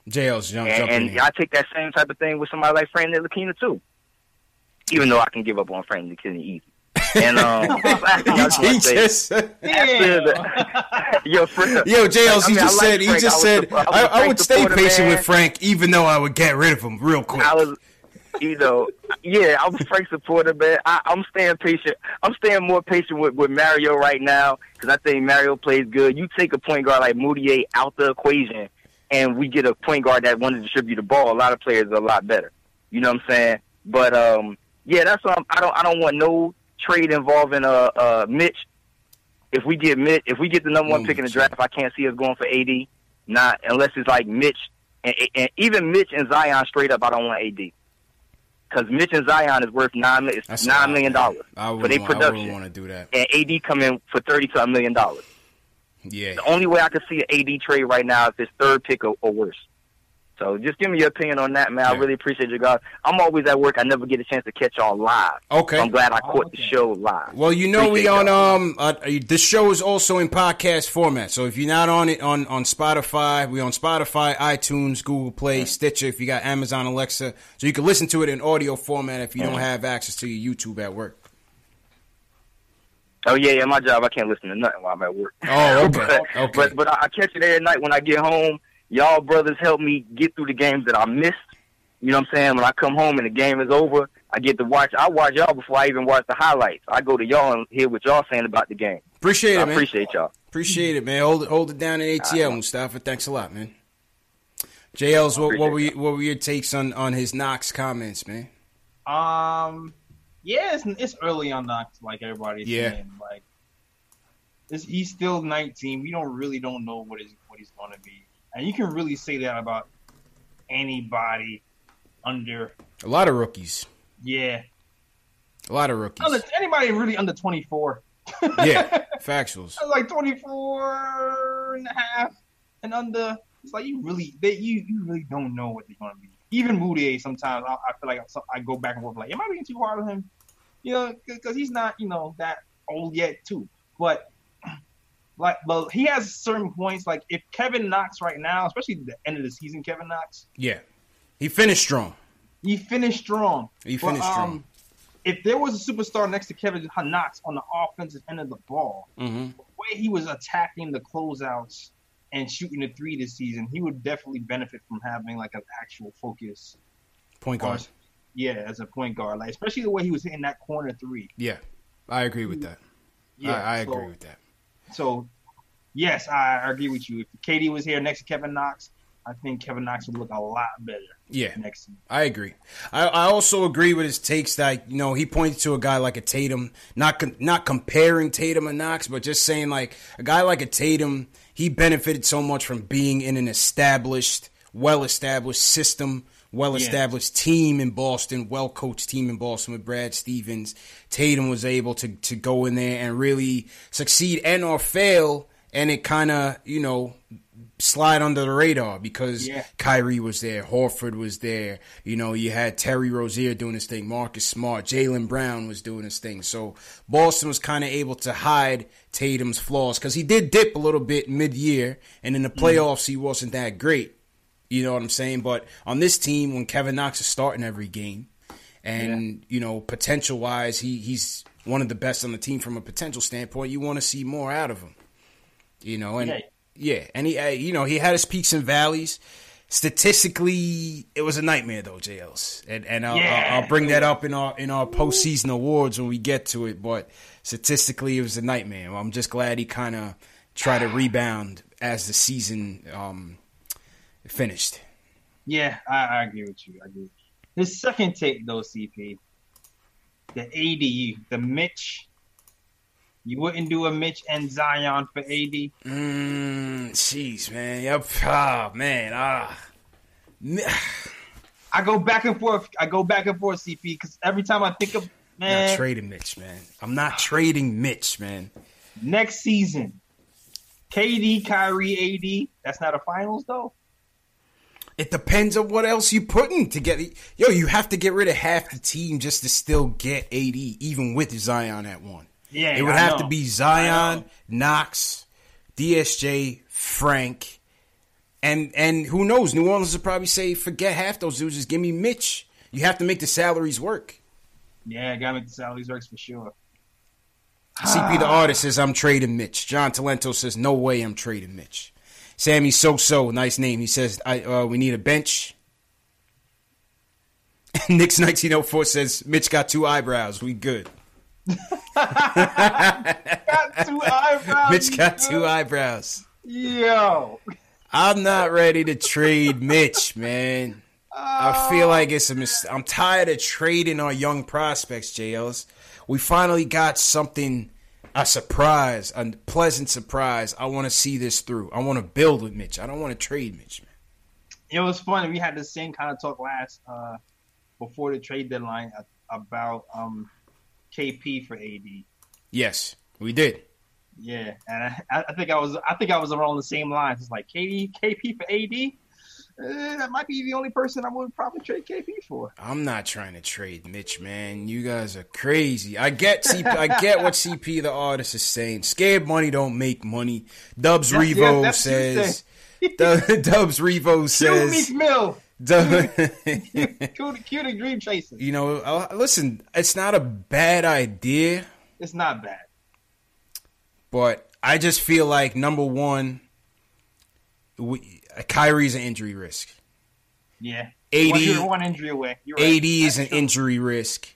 JL's jump, And, jump in and. I take that same type of thing with somebody like Frank Ntilikina too. Even though I can give up on Frank Ntilikina easy. And um, he just, yo, Frank, yo, JLC I mean, just I like said he just I said a- I was a I, I Frank would stay patient man. with Frank, even though I would get rid of him real quick. I was, you know, yeah, I'm a Frank supporter, man. I, I'm staying patient. I'm staying more patient with, with Mario right now because I think Mario plays good. You take a point guard like Mudiay out the equation, and we get a point guard that wants to distribute the ball. A lot of players are a lot better. You know what I'm saying? But um, yeah, that's um, I don't I don't want no trade involving uh uh Mitch. If we get Mitch, if we get the number one pick in the draft, I can't see us going for AD. Not unless it's like Mitch and, and even Mitch and Zion straight up. I don't want AD because Mitch and Zion is worth nine million That's a nine lot, million man. dollars for their want- I production, wouldn't want to do that. and AD come in for thirty something million dollars. Yeah, The only way I could see an AD trade right now is his third pick or, or worse. So just give me your opinion on that, man. I really appreciate you guys. I'm always at work. I never get a chance to catch y'all live. Okay. So I'm glad I caught the okay. show live. Well, you know we on y'all. um uh, this show is also in podcast format. So if you're not on it on on Spotify, we on Spotify, iTunes, Google Play, Stitcher. If you got Amazon Alexa, so you can listen to it in audio format if you don't have access to your YouTube at work. Oh yeah, yeah. My job, I can't listen to nothing while I'm at work. Oh, okay, but, okay. But but I I catch it every night when I get home. Y'all brothers help me get through the games that I missed. You know what I'm saying? When I come home and the game is over, I get to watch. I watch y'all before I even watch the highlights. I go to y'all and hear what y'all saying about the game. Appreciate I it, man. appreciate y'all. Appreciate it, man. Hold it, hold it down in ATL, Mustafa. Thanks a lot, man. JL's, what, what were you, what were your takes on on his Knox comments, man? Um, yeah, it's, it's early on Knox, like everybody's Yeah. saying. Like, he's still 19. We don't really don't know what is what he's going to be, and you can really say that about anybody under. A lot of rookies, Yeah, a lot of rookies. under, anybody really under 24. yeah, factuals. like 24 and a half and under. It's like you really, they, you you really don't know what they're going to be. Even Mudiay, sometimes I, I feel like I, I go back and forth, like, am I being too hard on him? You know, because he's not, you know, that old yet too. But like, but he has certain points. Like if Kevin Knox right now, especially the end of the season, Kevin Knox, Yeah, he finished strong. he finished strong. He But, finished strong. um, If there was a superstar next to Kevin Knox on the offensive end of the ball, hmm the way he was attacking the closeouts and shooting a three this season, he would definitely benefit from having like an actual focus. Point guard. Yeah, as a point guard, like especially the way he was hitting that corner three. Yeah, I agree with that. Yeah, I, I so, agree with that. So, yes, I, I agree with you. If KD was here next to Kevin Knox, I think Kevin Knox would look a lot better Yeah, next season. I agree. I, I also agree with his takes that you know he pointed to a guy like a Tatum, not com- not comparing Tatum and Knox, but just saying like a guy like a Tatum, he benefited so much from being in an established, well established system, well established team in Boston, well coached team in Boston with Brad Stevens. Tatum was able to to go in there and really succeed and or fail, and it kind of you know slide under the radar because Yeah. Kyrie was there, Horford was there. You know, you had Terry Rozier doing his thing, Marcus Smart, Jaylen Brown was doing his thing. So Boston was kind of able to hide Tatum's flaws because he did dip a little bit mid year, and in the mm-hmm. playoffs he wasn't that great. You know what I'm saying? But on this team, when Kevin Knox is starting every game, and you know potential wise, he he's one of the best on the team from a potential standpoint. You want to see more out of him. You know, and Yeah. yeah, and he, uh, you know, he had his peaks and valleys. Statistically, it was a nightmare though, JLs, and and I'll, Yeah. I'll, I'll bring that up in our in our postseason awards when we get to it. But statistically, it was a nightmare. I'm just glad he kind of tried to rebound as the season um, finished. Yeah, I, I agree with you. I agree. His second take though, CP, the AD, the Mitch. You wouldn't do a Mitch and Zion for AD. Mm, jeez, man. Yep. Ah, man. Ah. I go back and forth. I go back and forth, CP, because every time I think of Not man, trading Mitch, man. I'm not trading Mitch, man. next season, KD, Kyrie, AD. That's not a finals though. It depends on what else you put in to get. Yo, you have to get rid of half the team just to still get AD, even with Zion at one. Yeah, it would I have know. to be Zion. Knox, DSJ, Frank, and and who knows? New Orleans would probably say, forget half those dudes. Just give me Mitch. You have to make the salaries work. Yeah, gotta make the salaries works for sure. CP the artist says I'm trading Mitch. John Talento says no way I'm trading Mitch. Sammy So So, nice name. He says I uh, we need a bench. Nick's 1904 says Mitch got two eyebrows. We good. Got two eyebrows. Mitch got two eyebrows. Yo. I'm not ready to trade Mitch, man. I feel like it's a mistake. I'm tired of trading our young prospects, JLs. We finally got something, a surprise, a pleasant surprise. I want to see this through. I want to build with Mitch. I don't want to trade Mitch, man. It was funny. We had the same kind of talk last uh, before the trade deadline about um, KP for AD. Yes, we did. Yeah, and I, I, think I was I think I was around the same lines. It's like KD, KP for AD. Uh, that might be the only person I would probably trade KP for. I'm not trying to trade Mitch, man. You guys are crazy. I get CP, I get what CP the artist is saying. Scared money don't make money. Dubs that's, Revo yeah, says. Dubs Revo says. Meek Mill. cue the dream chaser. You know, uh, listen, it's not a bad idea. It's not bad. But I just feel like number one, we, Kyrie's an injury risk. Yeah. AD, one injury away. You're AD is an true. injury risk.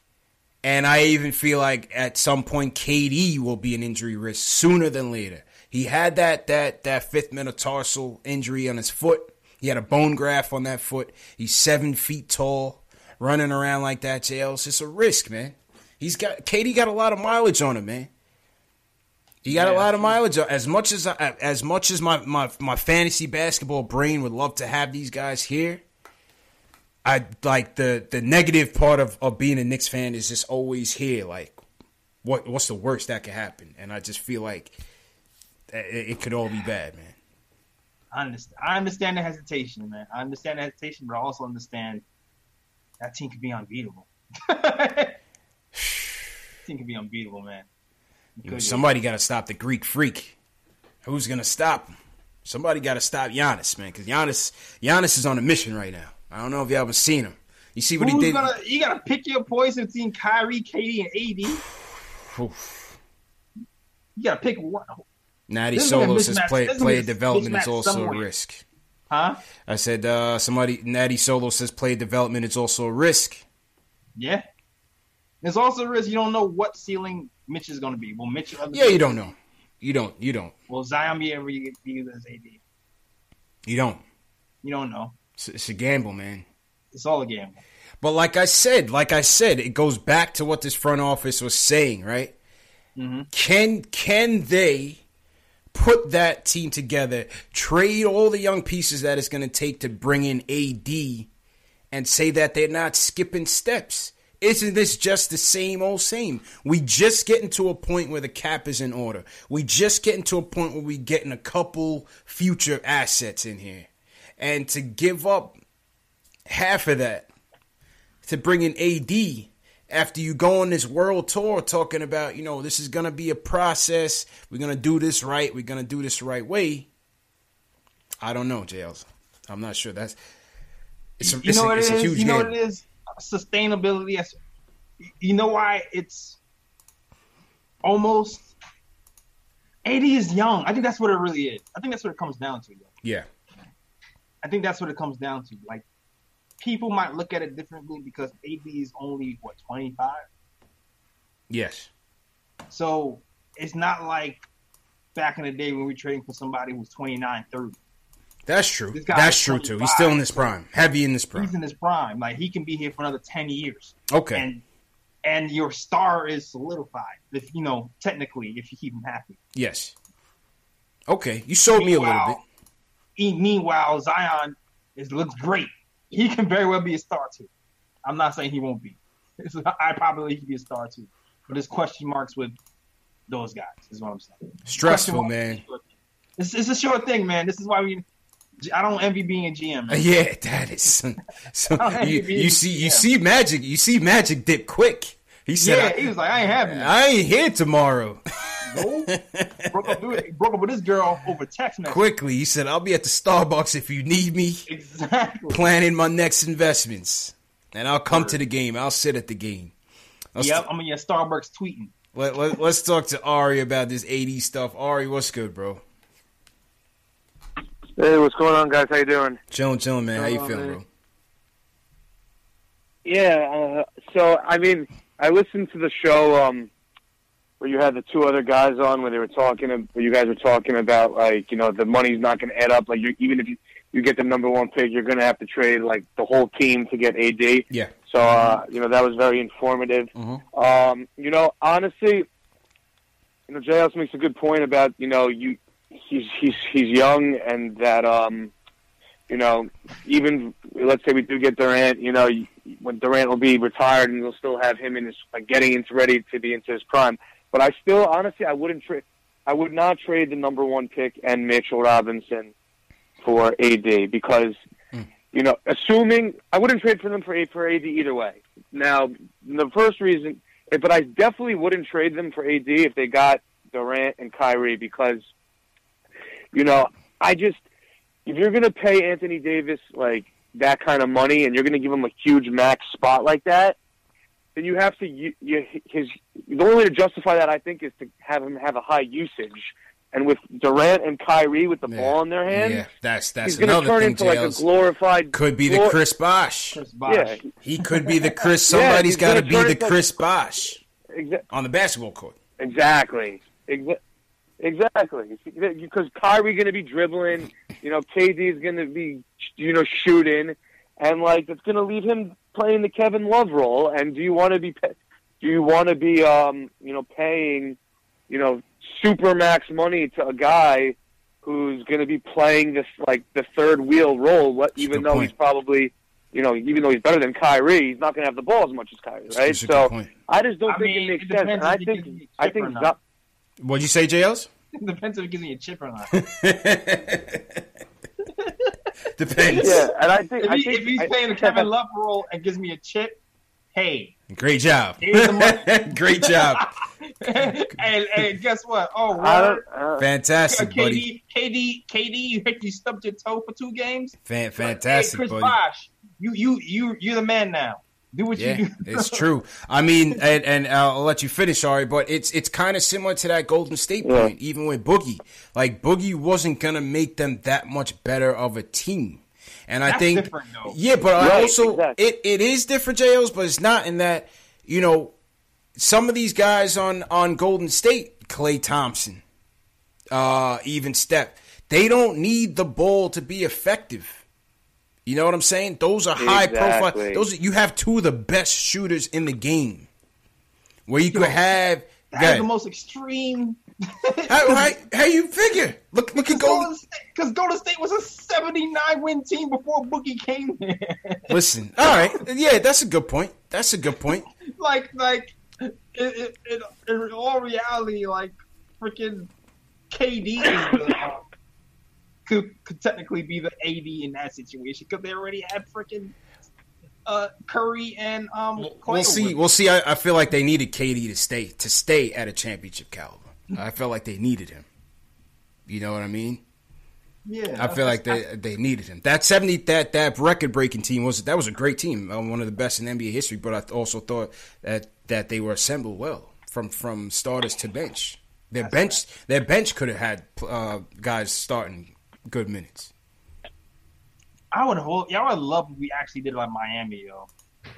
And I even feel like at some point KD will be an injury risk sooner than later. He had that that that fifth metatarsal injury on his foot. He had a bone graft on that foot. He's seven feet tall, running around like that. JL's it's a risk, man. He's got KD got a lot of mileage on him, man. He got yeah, a lot of mileage. As much as I, as much as my, my my fantasy basketball brain would love to have these guys here, I like the the negative part of, of being a Knicks fan is just always here. Like, what what's the worst that could happen? And I just feel like it, it could all be bad, man. I understand. I understand the hesitation, man. I understand the hesitation, but I also understand that team could be unbeatable. team could be unbeatable, man. Somebody got to stop the Greek freak. Who's gonna stop him? Somebody got to stop Giannis, man, because Giannis, Giannis is on a mission right now. I don't know if y'all ever seen him. You see what Who's he did? Gonna, you got to pick your poison between Kyrie, KD, and AD. you got to pick one. Natty Solo says play, development is also somewhere. a risk. Huh? I said uh, somebody Natty Solo says play development is also a risk. Yeah. There's also a risk you don't know what ceiling Mitch is going to be. Will Mitch? Yeah, you don't know. You don't. You don't. Will Zion be ever be as AD? You don't. You don't know. It's, it's a gamble, man. It's all a gamble. But like I said, like I said, it goes back to what this front office was saying, right? Mm-hmm. Can can they put that team together, trade all the young pieces that it's going to take to bring in AD, and say that they're not skipping steps? Isn't this just the same old same? We just getting to a point where the cap is in order. We just getting to a point where we getting a couple future assets in here. And to give up half of that to bring in AD after you go on this world tour talking about, you know, this is going to be a process. We're going to do this right. We're going to do this right way. I don't know, Jails. I'm not sure. That's it's a, you it's know a, what it is? You know game. what it is? sustainability. As you know why it's almost 80 is young. I think that's what it really is. I think that's what it comes down to. Yeah. I think that's what it comes down to. Like people might look at it differently because AD is only what twenty five. Yes. So it's not like back in the day when we were trading for somebody who was 29, 30. That's true. That's true too. He's still in his prime, heavy in his prime. He's in his prime. Like he can be here for another ten years. Okay. And and your star is solidified. If you know, technically, if you keep him happy. Yes. Okay, you sold me a little bit. Meanwhile, Zion is looks great. He can very well be a star too. I'm not saying he won't be. I probably could be a star too. But there's question marks with those guys. Is what I'm saying. Stressful, man. It's, it's a short thing, man. This is why we I don't envy being a GM. Man. Yeah, that is. Some, you, you see, you see Magic, you see Magic dip quick. He said, "Yeah." He was like, "I ain't having it. I ain't here tomorrow." No, broke up, broke up with this girl over text message. Quickly, he said, "I'll be at the Starbucks if you need me." Exactly. Planning my next investments, and I'll come Word. to the game. I'll sit at the game. I'll yep, st- I'm in your Starbucks tweeting. Let, let, us talk to Ari about this AD stuff. Ari, what's good, bro? Hey, what's going on, guys? How you doing? Chilling, chilling, man. How you feeling, bro? Yeah. Uh, so, I mean, I listened to the show um, where you had the two other guys on, where they were talking, where you guys were talking about like, you know, the money's not going to add up. Like, you even if you you get the number one pick, you're going to have to trade like the whole team to get AD. Yeah. So, uh, you know, that was very informative. Mm-hmm. Um, you know, honestly, you know, JS makes a good point about you know you he's he's he's young and that um, you know even let's say we do get Durant, you know, when Durant will be retired and we'll still have him in his like getting into ready to be into his prime. But I still honestly I wouldn't trade. I would not trade the number one pick and Mitchell Robinson for AD because Mm. you know, assuming I wouldn't trade for them for A for AD either way. Now, the first reason, but I definitely wouldn't trade them for AD if they got Durant and Kyrie because, you know, I just if you're going to pay Anthony Davis like that kind of money and you're going to give him a huge max spot like that, then you have to you, you his the only way to justify that I think is to have him have a high usage. And with Durant and Kyrie with the Yeah. ball in their hands, Yeah, that's that's he's another turn thing. into like a glorified. could be the glor- Chris Bosh. Chris Bosh. Yeah, He could be the Chris. Yeah, Somebody's he's got to be the into- Chris Bosh exa- on the basketball court. exactly, Exa- exactly. Because Kyrie going to be dribbling, you know, KD is going to be, you know, shooting, and like it's going to leave him playing the Kevin Love role. And do you want to be, pa- do you want to be, um, you know, paying, you know, super max money to a guy who's going to be playing this like the third wheel role? What, a even though point. he's probably. You know, even though he's better than Kyrie, he's not going to have the ball as much as Kyrie, right? That's So. I just don't I think mean, it makes it sense. And I think I think not. What'd you say, JL's? Depends if it gives me a chip or not. Depends. Yeah, and I think if, I think if he's I- playing the Kevin Love role and gives me a chip, hey, Great job. Here's the money. Great job. and, and guess what? Oh, I uh, Fantastic, buddy. KD, KD, KD, you hit you stubbed your toe for two games. Fan- fantastic, hey, Chris buddy. Bosh, you you you you're the man now. Do what Yeah, you do. it's true. I mean, and, and I'll let you finish, sorry, but it's it's kind of similar to that Golden State Yeah. point, even with Boogie. Like Boogie wasn't gonna make them that much better of a team, and I think, different, yeah, but I also exactly. it, it is different, JLs, but it's not in that you know some of these guys on on Golden State, Klay Thompson, uh, even Steph, they don't need the ball to be effective. You know what I'm saying? Those are high profile. Those are, you have two of the best shooters in the game. Where you could have go That's the most extreme. how, how, how you figure? Look look at Golden. Golden State, because Golden State was a 79 win team before Boogie came there. Listen, all right, yeah, that's a good point. That's a good point. like, like, in, in, in, in all reality, like, freaking KD is the, uh, could could technically be the AD in that situation because they already had freaking uh, Curry and um. We'll Klay see. We'll see. I, I feel like they needed KD to stay to stay at a championship caliber. I felt like they needed him. You know what I mean? Yeah, I feel like they they needed him. That seventy that that record breaking team was that was a great team, uh, one of the best in NBA history. But I also thought that that they were assembled well from from starters to bench. Their bench their bench could have had uh, guys starting good minutes. I would hold. Yeah, I would love if we actually did like Miami, yo.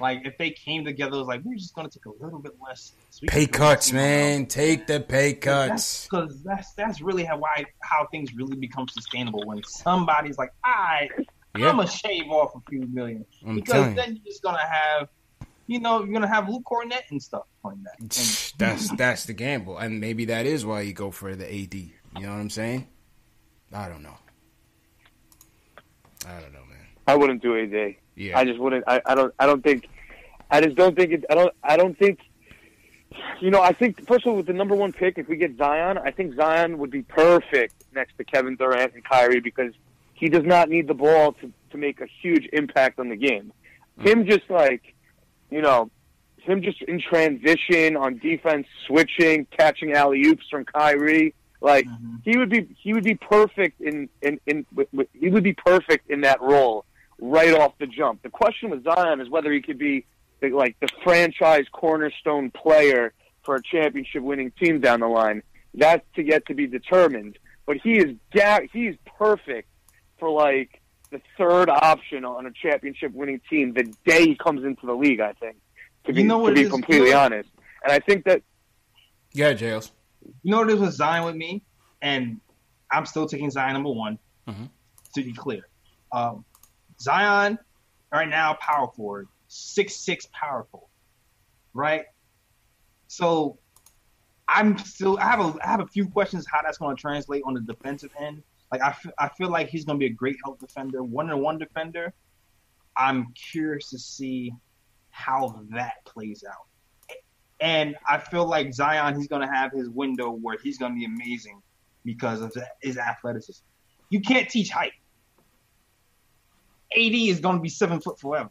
Like if they came together, it was like we're just gonna take a little bit less. so Pay cuts, man. around. Take the pay cuts. Because that's that's really how why how things really become sustainable when somebody's like, I Yeah. I'm gonna shave off a few million I'm because telling you. then you're just gonna have, you know, you're gonna have Luke Kornet and stuff like that. And That's that's the gamble, and maybe that is why you go for the AD. You know what I'm saying? I don't know. I don't know, man. I wouldn't do AD. Yeah, I just wouldn't. I, I don't. I don't think. I just don't think it. I don't. I don't think. You know, I think first of all, with the number one pick, if we get Zion, I think Zion would be perfect next to Kevin Durant and Kyrie because he does not need the ball to to make a huge impact on the game. Mm. Him just like, you know, him just in transition on defense, switching, catching alley oops from Kyrie. Like he would be, he would be perfect in in in. with- with- He would be perfect in that role right off the jump. The question with Zion is whether he could be the, like the franchise cornerstone player for a championship winning team down the line. That's to yet to be determined. But he is ga- he's perfect for like the third option on a championship winning team the day he comes into the league. I think to be You know to be completely You know- honest, and I think that Yeah, Jails. You know what it is with Zion with me, and I'm still taking Zion number one. Mhm. To be clear, um, Zion right now power forward, six six power forward, right? So I'm still I have a I have a few questions how that's going to translate on the defensive end. Like I feel, I feel like he's going to be a great help defender, one on one defender. I'm curious to see how that plays out. And I feel like Zion, he's going to have his window where he's going to be amazing because of his athleticism. You can't teach height. AD is going to be seven foot forever.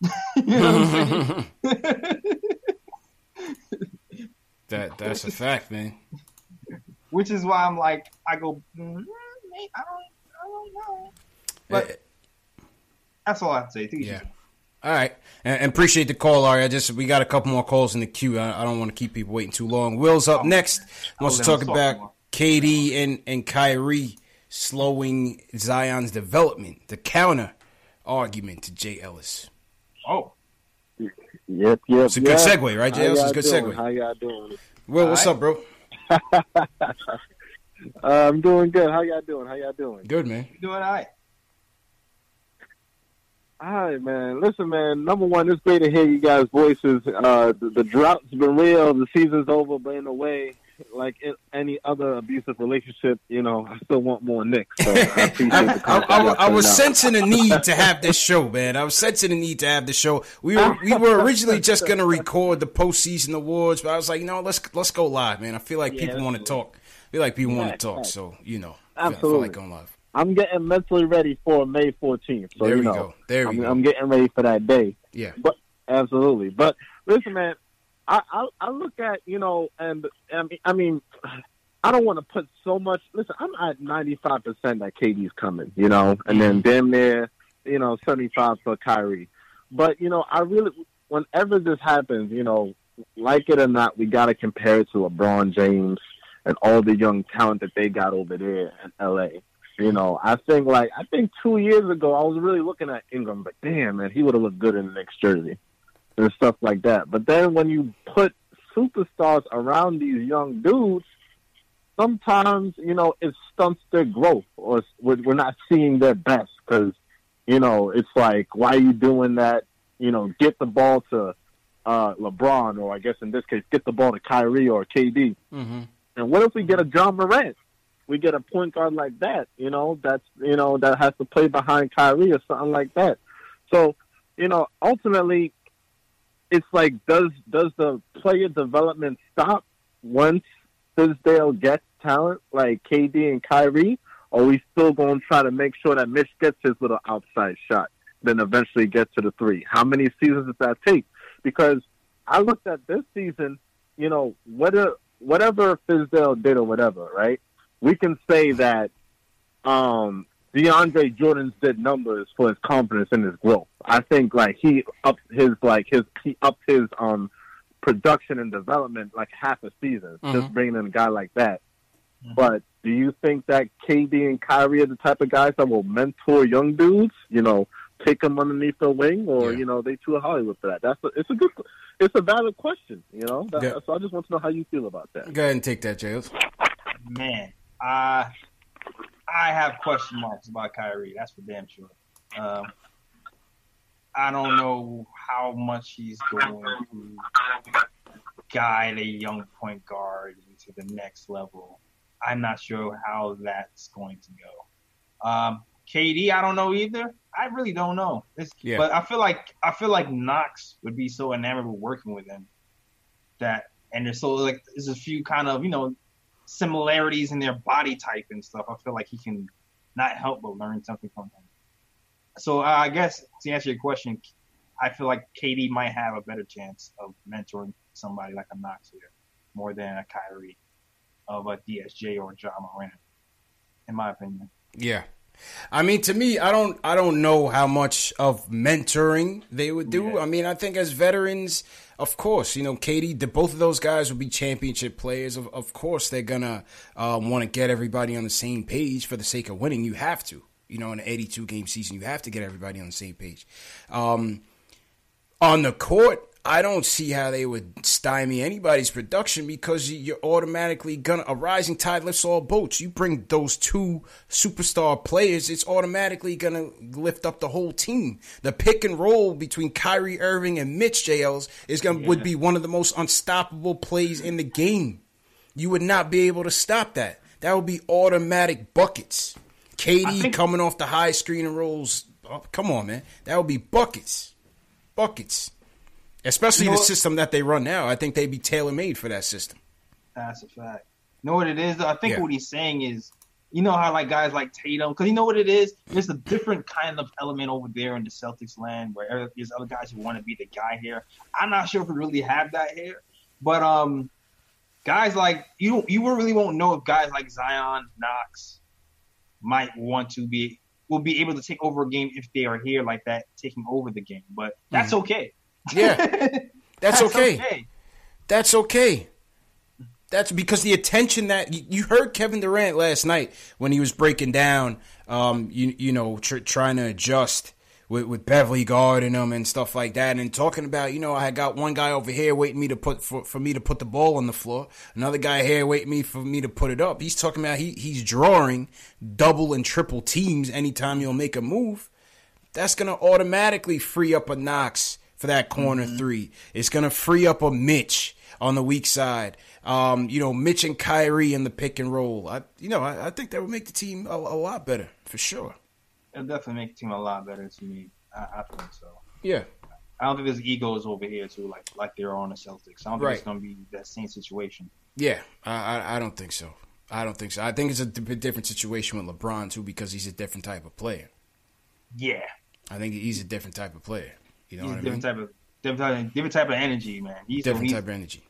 you know what I'm saying? That that's a fact, man. Which is why I'm like, I go, mm, I don't, I don't know. But Eh, that's all I have to say. Yeah. All right, and, and appreciate the call, Ari. I just we got a couple more calls in the queue. I, I don't want to keep people waiting too long. Will's up next. Wants to talk about more. KD and and Kyrie slowing Zion's development. The counter argument to Jay Ellis. Oh, Yep, yep. It's a good segue, right, How Jay? It's a good doing? segue. How y'all doing? Will, what's up, bro? Uh, I'm doing good. How y'all doing? How y'all doing? Good, man. you doing all right? All right, man. Listen, man. Number one, it's great to hear you guys' voices. Uh, the, the drought's been real. The season's over, but in a way, like in any other abusive relationship, you know, I still want more Nick. So I appreciate the I, I, I, was out. sensing a need to have this show, man. I was sensing a need to have this show. We were we were originally just gonna record the postseason awards, but I was like, you know, let's let's go live, man. I feel like Yeah, people want to talk. I feel like people want to talk, so you know, I feel- I feel Absolutely. like going live. I'm getting mentally ready for May 14th. So There you we know, go. There I'm, go. I'm getting ready for that day. Yeah. But absolutely. But listen, man, I I, I look at you know, and I mean, I mean, I don't want to put so much. Listen, I'm at 95 percent that KD's coming, you know, and then mm-hmm. damn near, you know, 75 for Kyrie. But you know, I really, whenever this happens, you know, like it or not, we got to compare it to LeBron James and all the young talent that they got over there in LA. You know, I think like I think two years ago I was really looking at Ingram, but damn man, he would have looked good in the Knicks jersey and stuff like that. But then when you put superstars around these young dudes, sometimes you know it stunts their growth, or we're, we're not seeing their best because you know it's like why are you doing that? You know, get the ball to uh, LeBron, or I guess in this case, get the ball to Kyrie or KD. Mm-hmm. And what if we get a John Morant? We get a point guard like that, you know, that's you know, that has to play behind Kyrie or something like that. So, you know, ultimately it's like does does the player development stop once Fizdale gets talent like KD and Kyrie? Or are we still gonna try to make sure that Mitch gets his little outside shot, then eventually get to the three? How many seasons does that take? Because I looked at this season, you know, whether whatever Fizdale did or whatever, right? We can say that um DeAndre Jordan's did numbers for his confidence and his growth. I think like he upped his like his he upped his um production and development like half a season just Mhm. bringing in a guy like that. But do you think that KD and Kyrie are the type of guys that will mentor young dudes? You know, take them underneath their wing, or Yeah. you know, they too a Hollywood for that? That's a, it's a good, it's a valid question. You know, that, Yeah. so I just want to know how you feel about that. Go ahead and take that, Jails. Man, uh, I have question marks about Kyrie. That's for damn sure. Um, I don't know how much he's going to guide a young point guard into the next level. I'm not sure how that's going to go. Um, KD, I don't know either. I really don't know. It's, Yeah. But I feel like I feel like Knox would be so enamored with working with him that, and there's so like there's a few kind of you know similarities in their body type and stuff. I feel like he can not help but learn something from him. So uh, I guess to answer your question, I feel like KD might have a better chance of mentoring somebody like a Knox here more than a Kyrie of a DSJ or a John Moran, in my opinion. Yeah. I mean, to me, I don't, I don't know how much of mentoring they would do. Yeah. I mean, I think as veterans, of course, you know, KD, the, both of those guys will be championship players. Of, of course, they're gonna um, want to get everybody on the same page for the sake of winning. You have to, you know, in an 82 game season, you have to get everybody on the same page. Um, on the court, I don't see how they would stymie anybody's production because you're automatically gonna a rising tide lifts all boats. You bring those two superstar players, it's automatically gonna lift up the whole team. The pick and roll between Kyrie Irving and Mitch JLs is gonna yeah. would be one of the most unstoppable plays in the game. You would not be able to stop that. That would be automatic buckets. KD think- coming off the high screen and rolls. Oh, come on, man. That would be buckets. Buckets. Especially you know the system that they run now. I think they'd be tailor made for that system. That's a fact. You know what it is? I think yeah. what he's saying is, you know how like guys like Tatum, because you know what it is? There's a different kind of element over there in the Celtics land where there's other guys who want to be the guy here. I'm not sure if we really have that here, but um, guys like you, you really won't know if guys like Zion, Knox, might want to be will be able to take over a game if they are here like that, taking over the game. But that's mm-hmm. okay. Yeah, that's, that's okay. okay. That's okay. That's because the attention that you heard Kevin Durant last night when he was breaking down, um, you you know, tr- trying to adjust with, with Beverley guarding him and stuff like that, and talking about, you know, I got one guy over here waiting me to put for, for me to put the ball on the floor, another guy here waiting me for me to put it up. He's talking about he he's drawing double and triple teams anytime you'll make a move. That's gonna automatically free up a Knox for that corner mm-hmm. three. It's going to free up a Mitch on the weak side. Um, you know, Mitch and Kyrie in the pick and roll. I, you know, I, I think that would make the team a, a, lot better for sure. It'll definitely make the team a lot better to me. I, I think so. Yeah. I don't think there's egos over here too, like like there are on the Celtics. I don't think right. it's going to be that same situation. Yeah, I, I, I don't think so. I don't think so. I think it's a different situation with LeBron too because he's a different type of player. Yeah, I think he's a different type of player. You know he's what different mean? type of different type, different type of energy, man. He's different type of energy.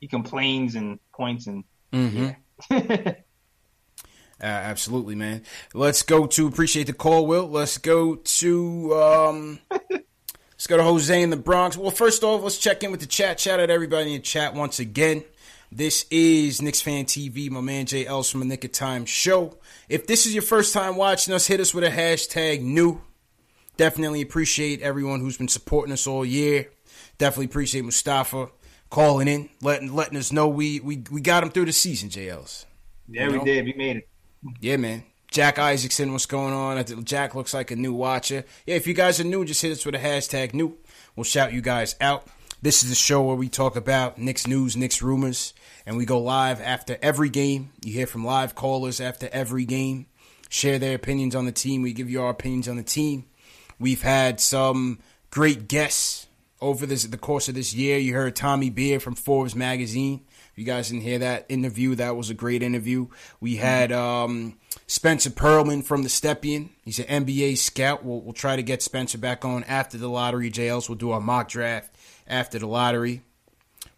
He complains and points and mm-hmm. yeah. Uh, absolutely, man. Let's go to appreciate the call, Will. Let's go to um, let's go to Jose in the Bronx. Well, first off, let's check in with the chat. Shout out everybody in the chat once again. This is Knicks Fan TV, my man Jay from the Knick of Time show. If this is your first time watching us, hit us with a hashtag new. Definitely appreciate everyone who's been supporting us all year. Definitely appreciate Mustafa calling in, letting letting us know we we, we got him through the season, JLs. Yeah, you know? we did. We made it. Yeah, man. Jack Isaacson, what's going on? Jack looks like a new watcher. Yeah, if you guys are new, just hit us with a hashtag new. We'll shout you guys out. This is the show where we talk about Knicks news, Knicks rumors, and we go live after every game. You hear from live callers after every game, share their opinions on the team. We give you our opinions on the team. We've had some great guests over this the course of this year. You heard Tommy Beer from Forbes magazine. If you guys didn't hear that interview, that was a great interview. We had um, Spencer Pearlman from the Stepien. He's an NBA scout. We'll, we'll try to get Spencer back on after the lottery. JLs. We'll do our mock draft after the lottery.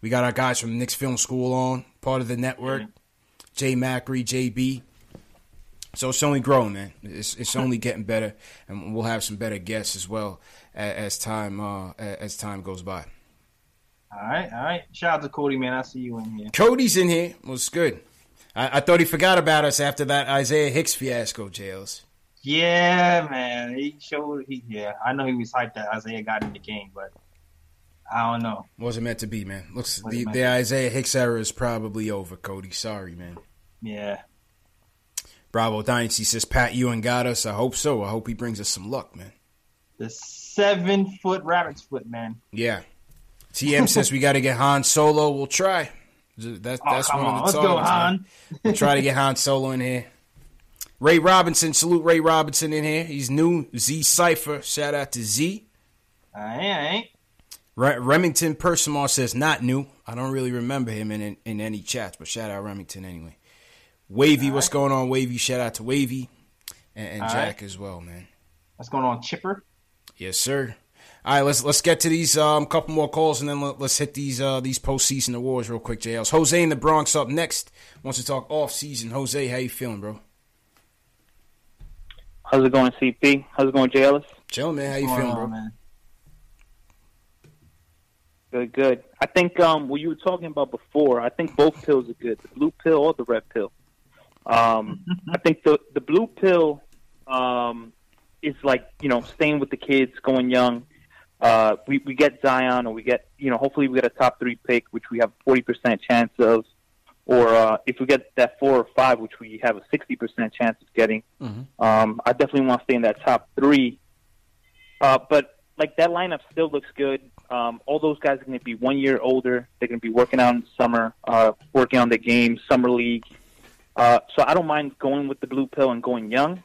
We got our guys from Knicks Film School on, part of the network. Jay Macri, JB. So it's only growing, man. It's it's only getting better, and we'll have some better guests as well as, as time uh, as time goes by. All right, all right. Shout out to Cody, man. I see you in here. Cody's in here. Was good. I, I, thought he forgot about us after that Isaiah Hicks fiasco, Jails. Yeah, man. He showed. He yeah. I know he was hyped that Isaiah got in the game, but I don't know. Wasn't meant to be, man. Looks the, the Isaiah Hicks era is probably over, Cody. Sorry, man. Yeah. Bravo Dynasty says Pat Ewing got us. I hope so. I hope he brings us some luck, man. The seven foot rabbit's foot, man. Yeah. TM says we got to get Han Solo. We'll try. That, oh, that's one on. of the Let's go, Han. we'll try to get Han Solo in here. Ray Robinson, salute Ray Robinson in here. He's new. Z Cipher, shout out to Z. Ain't. Remington Persimar says not new. I don't really remember him in, in, in any chats, but shout out Remington anyway. Wavy, All what's right. going on, Wavy? Shout out to Wavy and, and Jack right. as well, man. What's going on, Chipper? Yes, sir. All right, let's let's get to these um couple more calls and then let, us hit these uh these postseason awards real quick, JLs. Jose in the Bronx up next. Wants to talk off season. Jose, how you feeling, bro? How's it going, CP? How's it going, J. Ellis? Chill, man. How you feeling, bro? Man? Good, good. I think um, what you were talking about before, I think both pills are good, the blue pill or the red pill. Um, I think the the blue pill um, is like you know staying with the kids, going young. Uh, we we get Zion, or we get you know hopefully we get a top three pick, which we have forty percent chance of, or uh, if we get that four or five, which we have a sixty percent chance of getting. Mm-hmm. Um, I definitely want to stay in that top three. Uh, but like that lineup still looks good. Um, all those guys are going to be one year older. They're going to be working out in the summer, uh, working on the game, summer league. Uh, so I don't mind going with the blue pill and going young,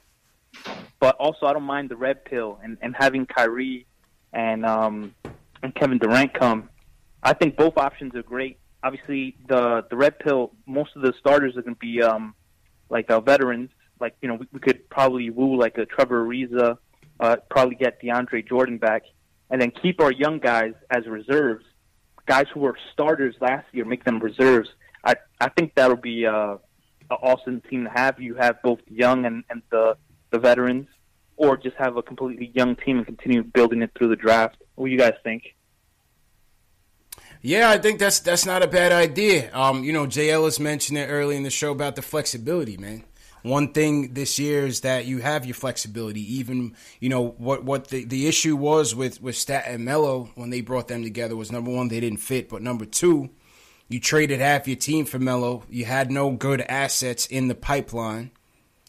but also I don't mind the red pill and, and having Kyrie and um, and Kevin Durant come. I think both options are great. Obviously, the the red pill, most of the starters are going to be um, like uh, veterans. Like you know, we, we could probably woo like a Trevor Ariza, uh, probably get DeAndre Jordan back, and then keep our young guys as reserves. Guys who were starters last year, make them reserves. I I think that'll be uh, awesome team to have. You have both young and, and the the veterans, or just have a completely young team and continue building it through the draft. What do you guys think? Yeah, I think that's that's not a bad idea. Um, you know, Jay Ellis mentioned it early in the show about the flexibility, man. One thing this year is that you have your flexibility. Even you know what what the, the issue was with with Stat and Melo when they brought them together was number one they didn't fit, but number two, you traded half your team for Melo. You had no good assets in the pipeline,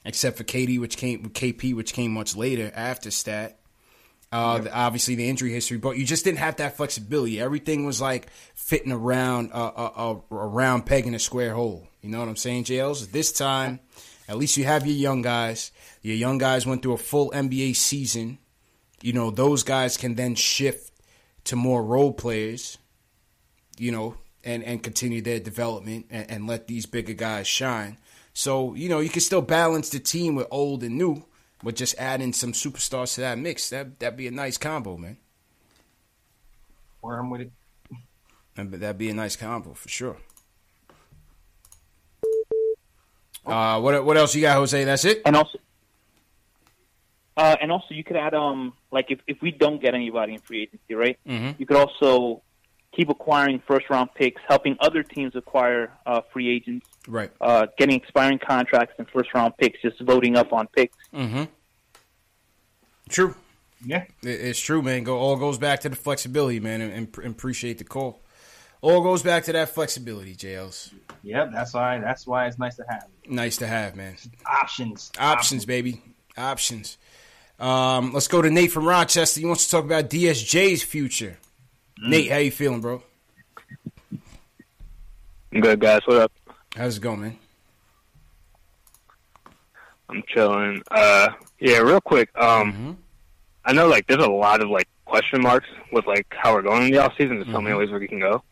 except for KD, which came KP, which came much later after Stat. Uh, yep. the, obviously the injury history, but you just didn't have that flexibility. Everything was like fitting around a, a, a, a round peg in a square hole. You know what I'm saying, JLs? This time, at least you have your young guys. Your young guys went through a full NBA season. You know, those guys can then shift to more role players, you know, and, and continue their development and, and let these bigger guys shine. So, you know, you can still balance the team with old and new but just adding some superstars to that mix, that that'd be a nice combo, man. Where I'm with it. But That'd be a nice combo for sure. Uh, what what else you got, Jose? That's it. And also, uh, and also you could add um like if if we don't get anybody in free agency, right? Mm-hmm. You could also keep acquiring first round picks, helping other teams acquire uh, free agents. Right. Uh, getting expiring contracts and first round picks, just voting up on picks. Mm-hmm. True. Yeah, it's true, man. Go all goes back to the flexibility, man, and, and, and appreciate the call. All goes back to that flexibility, JLs. Yep, that's why. That's why it's nice to have. Nice to have, man. Options. Options, Options. baby. Options. Um, let's go to Nate from Rochester. He wants to talk about DSJ's future. Mm. Nate, how you feeling, bro? I'm good, guys. What up? How's it going, man? I'm chilling. Uh, yeah, real quick. Um, mm-hmm. I know like there's a lot of like question marks with like how we're going in the off season. There's mm-hmm. so many ways we can go,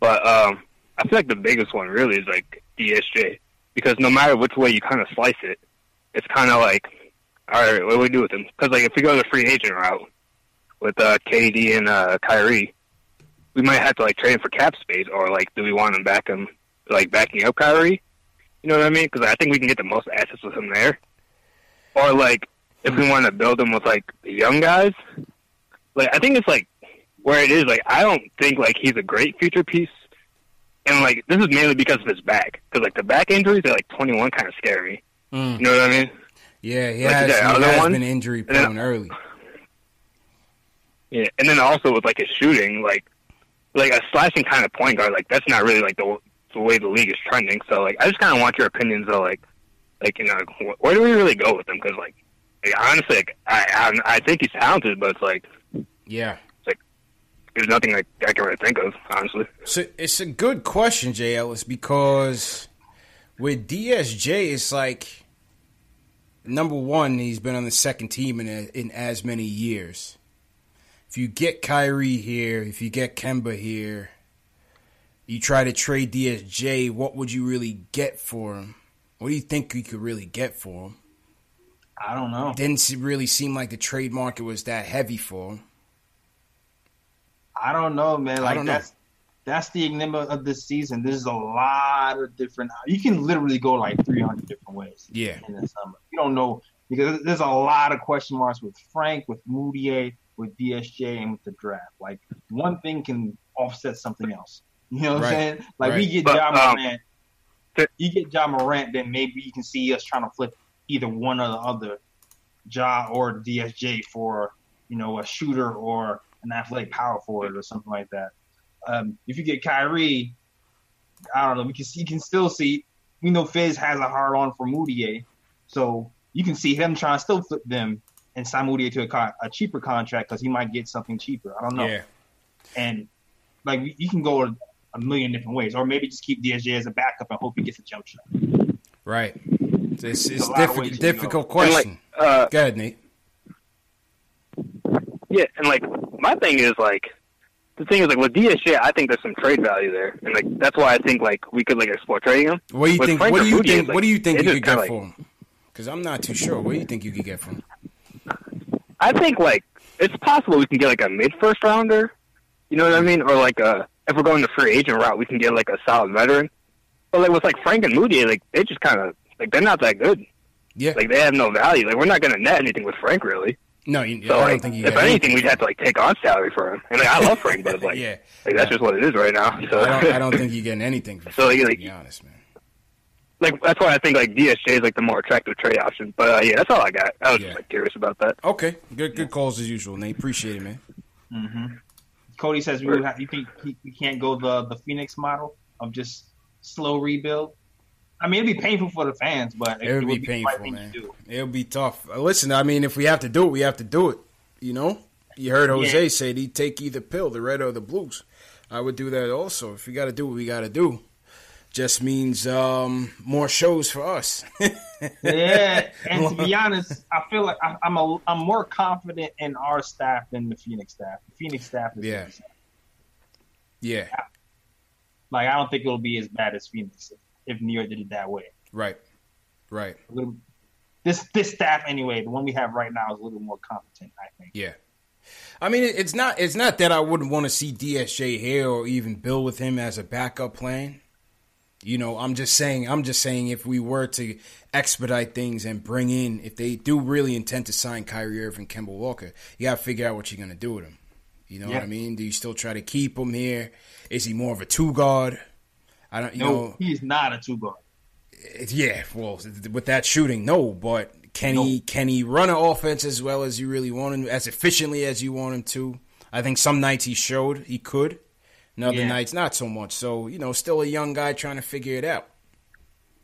but um, I feel like the biggest one really is like DSJ because no matter which way you kind of slice it, it's kind of like, all right, what do we do with him? Because like if we go the free agent route with uh, KD and uh, Kyrie, we might have to like trade him for cap space, or like do we want him back him like backing up Kyrie? You know what I mean? Because I think we can get the most assets with him there. Or like if we want to build him with like the young guys, like I think it's like where it is. Like I don't think like he's a great future piece, and like this is mainly because of his back. Because like the back injuries at like 21 kind of scary. Mm. You know what I mean? Yeah, he like, has, he has been injury prone early. Yeah, and then also with like his shooting, like like a slashing kind of point guard, like that's not really like the the way the league is trending. So like, I just kind of want your opinions of like, like you know, where do we really go with him? Because like, like, honestly, like, I, I I think he's talented, but it's like, yeah, it's like there's nothing like I can really think of, honestly. So it's a good question, Jay Ellis, because with DSJ, it's like number one, he's been on the second team in a, in as many years. If you get Kyrie here, if you get Kemba here, you try to trade DSJ, what would you really get for him? What do you think you could really get for him? I don't know. Didn't really seem like the trade market was that heavy for him. I don't know, man. Like that's know. that's the enigma of this season. There's a lot of different. You can literally go like 300 different ways. Yeah. In the summer, you don't know. because there's a lot of question marks with Frank, with Mudiay, with DSJ, and with the draft. Like one thing can offset something else. You know what Right. I'm saying? Like we get But, John um, Morant, you get Ja Morant, then maybe you can see us trying to flip either one or the other, Ja or DSJ for you know a shooter or an athletic power forward or something like that. Um, if you get Kyrie, I don't know. We can see, you can still see. We know Fizz has a hard on for Mudiay, so you can see him trying to still flip them and sign Mudiay to a, co- a cheaper contract because he might get something cheaper. I don't know. Yeah. And like you can go a, a million different ways, or maybe just keep DSJ as a backup and hope he gets a jump shot. Right. It's, it's a lot diffi- difficult go. question. Like, uh, Go ahead, Nate. Yeah, and like my thing is like the thing is like with DSJ, I think there's some trade value there, and like that's why I think like we could like explore trading him. What do you With think? Frank What do you Mudiay, think? like, what do you think you could get kinda, for him? Because I'm not too sure. What do you think you could get for him? I think like it's possible we can get like a mid first rounder. You know what I mean? Or like a if we're going the free agent route, we can get like a solid veteran. But like with like Frank and Moody, like they just kind of like they're not that good. Yeah. Like they have no value. Like we're not going to net anything with Frank really. No, you, So I don't like, think you if got anything, we'd have to like take on salary for him. And like I love Frank, but like Yeah. like that's just what it is right now. So I don't, I don't think you're getting anything for So, Frank, like- to be honest, man. Like that's why I think like DSJ is like the more attractive trade option. But uh, yeah, that's all I got. I was just like curious about that. Okay, good good calls as usual, Nate. Appreciate it, man. hmm Cody says we have, you think we can't go the the Phoenix model of just slow rebuild. I mean, it'd be painful for the fans, but It would be the right painful, man. to do. It'll be tough. Uh, Listen, I mean, if we have to do it, we have to do it. You know, you heard Jose Yeah. say he'd take either pill, the red or the blues. I would do that also. If we got to do what we got to do, just means um, more shows for us. yeah, and to be honest, I feel like I, I'm a I'm more confident in our staff than the Phoenix staff. The Phoenix staff is Yeah. yeah, like I don't think it'll be as bad as Phoenix if, if New York did it that way. right, right. Little, this this staff anyway, the one we have right now is a little more competent, I think. Yeah. I mean, it's not it's not that I wouldn't want to see DSJ here or even Bill with him as a backup plan. You know, I'm just saying I'm just saying if we were to expedite things and bring in if they do really intend to sign Kyrie Irving, Kemba Walker, you got to figure out what you're going to do with him. You know Yeah. what I mean? Do you still try to keep him here? Is he more of a two guard? I don't you No, know he's not a two guard. Yeah, well, with that shooting, no. But can he can he run an offense as well as you really want him, as efficiently as you want him to? I think some nights he showed he could, and other Yeah. nights not so much. So you know, still a young guy trying to figure it out.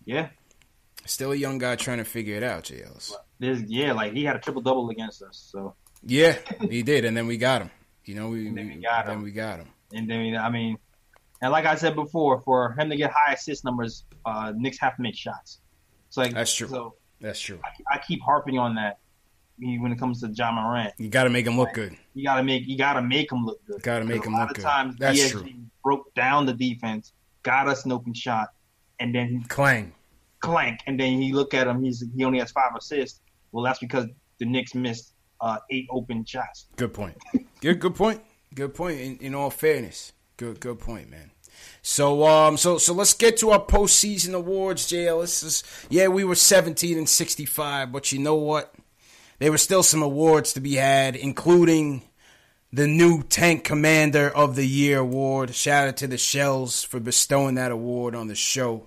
Yeah, Still a young guy trying to figure it out. JLs. There's, yeah, like he had a triple double against us. So Yeah, he did, and then we got him. You know, we, And then we got then him. we got him. and then I mean, and like I said before, for him to get high assist numbers, uh, Knicks have to make shots. So like That's true. So That's true. I keep harping on that when it comes to Ja Morant. You got to make him look good. You gotta make you gotta make him look good. Got to make him a lot look of good. times That's DSJ true. broke down the defense, got us an open shot, and then Clang. clank, and then he look at him. He's he only has five assists. Well, that's because the Knicks missed uh, eight open shots. Good point. Good good point. Good point. In, in all fairness, good good point, man. So um so so let's get to our postseason awards, JL. This is, yeah, we were seventeen and sixty five, but you know what? There were still some awards to be had, including the new Tank Commander of the Year award. Shout out to the Shells for bestowing that award on the show.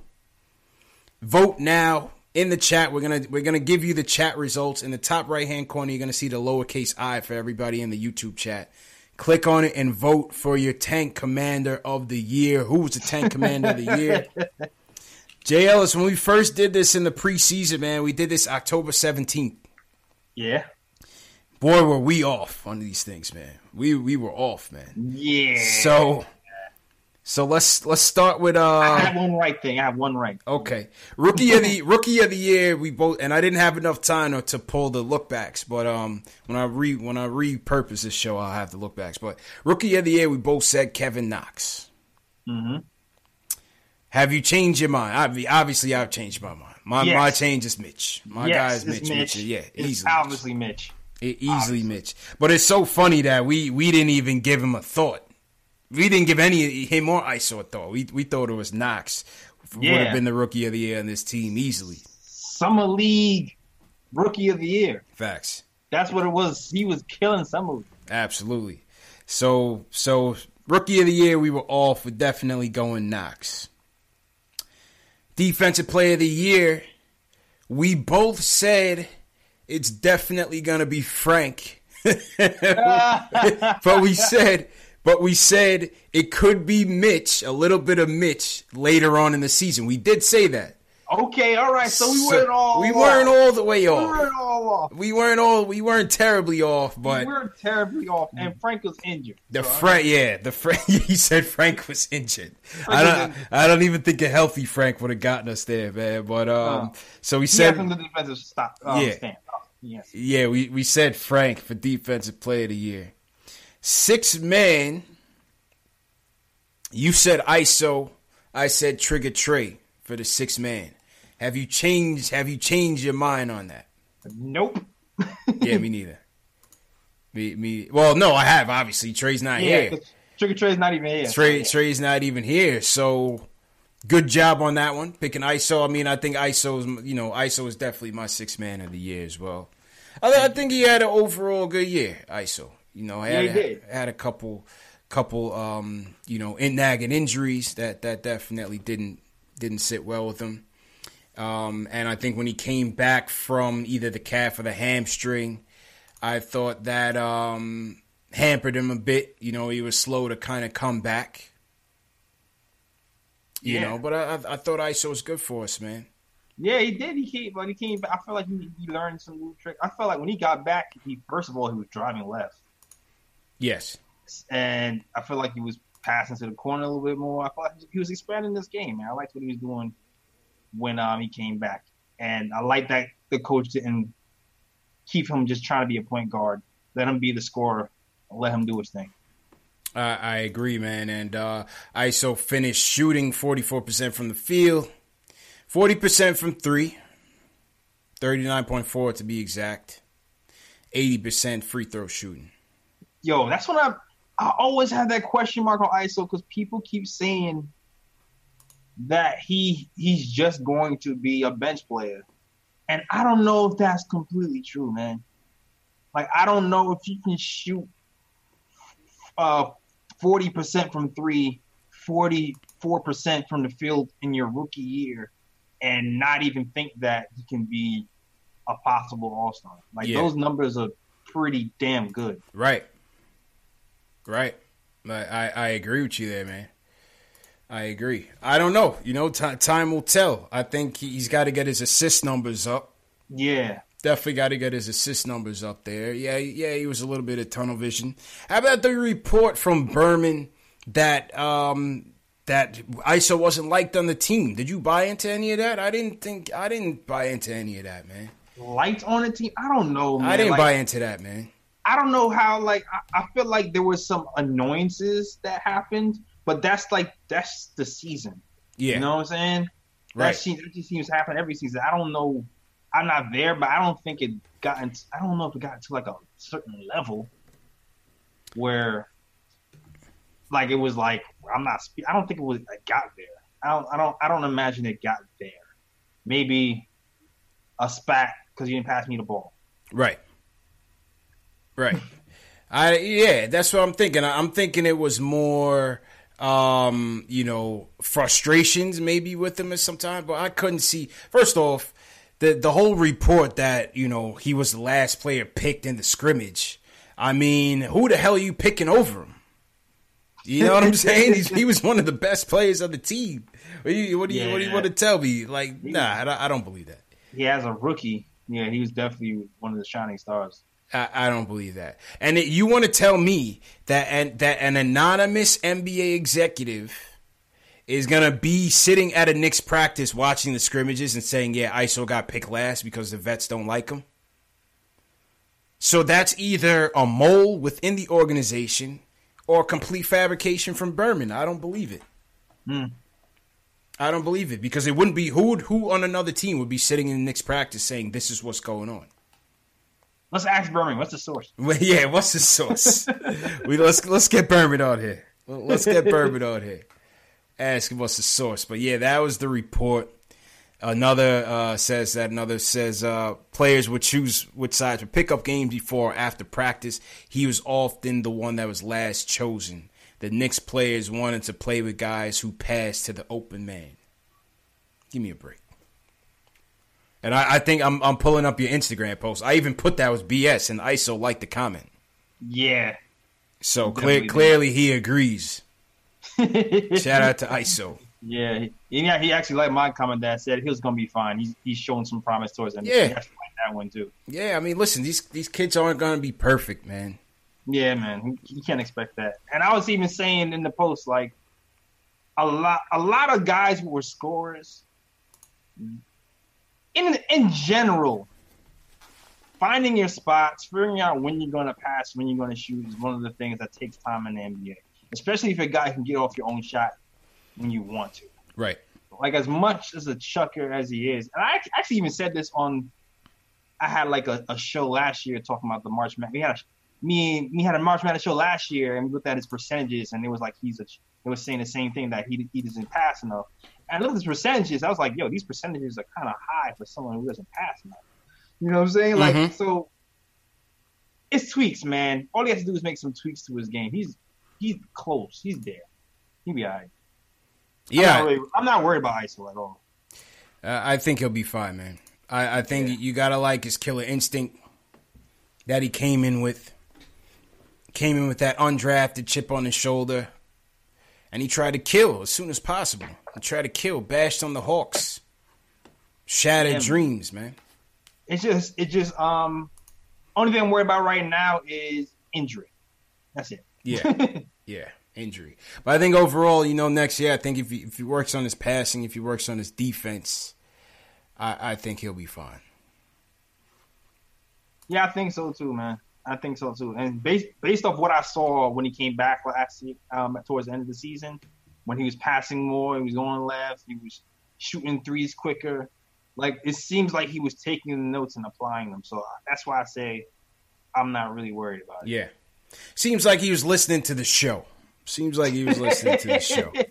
Vote now in the chat. We're gonna we're gonna give you the chat results in the top right hand corner. You're gonna see the lowercase i for everybody in the YouTube chat. Click on it and vote for your tank commander of the year. Who was the tank commander of the year? Jay Ellis, when we first did this in the preseason, man, we did this October 17th. Yeah. Boy, were we off on these things, man. We we were off, man. Yeah. So so let's let's start with uh I have one right thing. I have one right. Okay, rookie of the rookie of the year. We both and I didn't have enough time to, pull the look backs, but um, when I re when I repurpose this show, I'll have the look backs. But rookie of the year, we both said Kevin Knox. Mm-hmm. Have you changed your mind? Obvi- Obviously, I've changed my mind. My Yes. my change is Mitch. My yes, guy is Mitch. Mitch. Mitch. Yeah, it's easily. obviously Mitch. E- easily Mitch. But it's so funny that we we didn't even give him a thought. We didn't give any him or ISO a thought. We we thought it was Knox would have been the rookie of the year on this team easily. Summer League rookie of the year. Facts. That's what it was. He was killing some of them. Absolutely. So so rookie of the year, we were all for definitely going Knox. Defensive player of the year, we both said it's definitely gonna be Frank. but we said but we said it could be Mitch, a little bit of Mitch later on in the season. We did say that. Okay, all right. So we weren't all we off. weren't all the way We off. weren't all off. We weren't all we weren't terribly off, but we weren't terribly off, and Frank was injured. the So, Frank, yeah, the Frank. He said Frank was injured. Frank I don't. injured. I don't even think a healthy Frank would have gotten us there, man. But um, No. so we said, some good defensive stop. Um, Yeah. stand. Yes. yeah, we we said Frank for defensive player of the year. Six man. You said ISO. I said Trigger Trey for the six man. Have you changed? Have you changed your mind on that? Nope. yeah, me neither. Me, me. Well, no, I have. Obviously, Trey's not Yeah, here. Trigger Trey's not even here. Trey, Trey's not even here. So good job on that one. Picking ISO. I mean, I think ISO's, you know, ISO is definitely my six man of the year as well. I, I think he had an overall good year, ISO. You know, had, Yeah, did. had a couple, couple, um, you know, in nagging injuries that that definitely didn't didn't sit well with him. Um, and I think when he came back from either the calf or the hamstring, I thought that um, hampered him a bit. You know, he was slow to kind of come back. You Yeah. know, but I, I, I thought ISO was good for us, man. Yeah, he did. He came, but he came back. I feel like he, he learned some new trick. I felt like when he got back, he first of all he was driving left, Yes. and I feel like he was passing to the corner a little bit more. I like he was expanding this game, man. I liked what he was doing when um he came back, and I like that the coach didn't keep him just trying to be a point guard. Let him be the scorer. Let him do his thing. I, I agree, man. And uh, ISO finished shooting 44% from the field, 40% from three, 39.4 to be exact, 80% free throw shooting. Yo, that's what I I always have that question mark on ISO because people keep saying that he he's just going to be a bench player, and I don't know if that's completely true, man. Like I don't know if you can shoot uh forty percent from three, 44 percent from the field in your rookie year, and not even think that he can be a possible All Star. Like Yeah. those numbers are pretty damn good. Right. Right. I, I agree with you there, man. I agree. I don't know. You know, ti time will tell. I think he- he's got to get his assist numbers up. Yeah. Definitely got to get his assist numbers up there. Yeah, yeah, he was a little bit of tunnel vision. How about the report from Berman that um that ISO wasn't liked on the team? Did you buy into any of that? I didn't think I didn't buy into any of that, man. Lights on the team? I don't know, man. I didn't Like, buy into that, man. I don't know how. Like, I, I feel like there was some annoyances that happened, but that's like that's the season. Yeah. You know what I'm saying? Right. That, seems, that just seems to happen every season. I don't know. I'm not there, but I don't think it got. Into, I don't know if it got to like a certain level where, like, it was like I'm not. I don't think it was. It got there. I don't. I don't. I don't imagine it got there. Maybe a spat because you didn't pass me the ball. Right. Right. I yeah, that's what I'm thinking. I- I'm thinking it was more um, you know, frustrations maybe with him at some time, but I couldn't see first off, the the whole report that, you know, he was the last player picked in the scrimmage. I mean, who the hell are you picking over him? You know what I'm saying? He's, he was one of the best players of the team. What do you what do you, what do you want to tell me? Like, nah, I don't, I don't believe that. He as a rookie, yeah, he was definitely one of the shining stars. I, I don't believe that. And it, you want to tell me that an, that an anonymous NBA executive is gonna be sitting at a Knicks practice watching the scrimmages and saying, "Yeah, ISO got picked last because the vets don't like him." So that's either a mole within the organization or a complete fabrication from Berman. I don't believe it. Hmm. I don't believe it because it wouldn't be who would, who on another team would be sitting in the Knicks practice saying this is what's going on. Let's ask Berman. What's the source? Well, yeah, what's the source? we let's let's get Berman on here. Let's get Berman on here. Ask him what's the source. But yeah, that was the report. Another uh, says that another says uh, players would choose which side to pick up games before or after practice. He was often the one that was last chosen. The Knicks players wanted to play with guys who passed to the open man. Give me a break. And I, I think I'm I'm pulling up your Instagram post. I even put that was BS, and ISO liked the comment. Yeah. So clear, clearly he agrees. Shout out to ISO. Yeah, he, yeah, he actually liked my comment that said he was gonna be fine. He's he's showing some promise towards him. Yeah. liked that one too. Yeah, I mean, listen, these these kids aren't gonna be perfect, man. Yeah, man, you can't expect that. And I was even saying in the post like a lot, a lot of guys who were scorers. In in general, finding your spots, figuring out when you're going to pass, when you're going to shoot is one of the things that takes time in the NBA. Especially if a guy can get off your own shot when you want to. Right. Like as much as a chucker as he is, and I actually even said this on. I had like a, a show last year talking about the March Madness. We had a, me me had a March Madness show last year, and we looked at his percentages, and it was like he's a. It was saying the same thing that he he doesn't pass enough. And I looked at his percentages. I was like, yo, these percentages are kind of high for someone who doesn't pass enough. You know what I'm saying? Like Mhm. so. It's tweaks, man. All he has to do is make some tweaks to his game. He's he's close. He's there. He'll be alright. I'm Yeah. not, really- I'm not worried about ISO at all. Uh, I think he'll be fine, man. I, I think you gotta like his killer instinct that he came in with. Came in with that undrafted chip on his shoulder, and he tried to kill as soon as possible. He tried to kill, bashed on the Hawks, shattered Yeah. dreams, man. It's just it just um only thing I'm worried about right now is injury. That's it. Yeah, yeah, injury. But I think overall, you know, next year, I think if he, if he works on his passing, if he works on his defense, I, I think he'll be fine. Yeah, I think so too, man. I think so too. And based based off what I saw when he came back last year, um, towards the end of the season, when he was passing more, he was going left, he was shooting threes quicker. Like it seems like he was taking the notes and applying them. So that's why I say I'm not really worried about it. Yeah. Seems like he was listening to the show. Seems like he was listening to the show.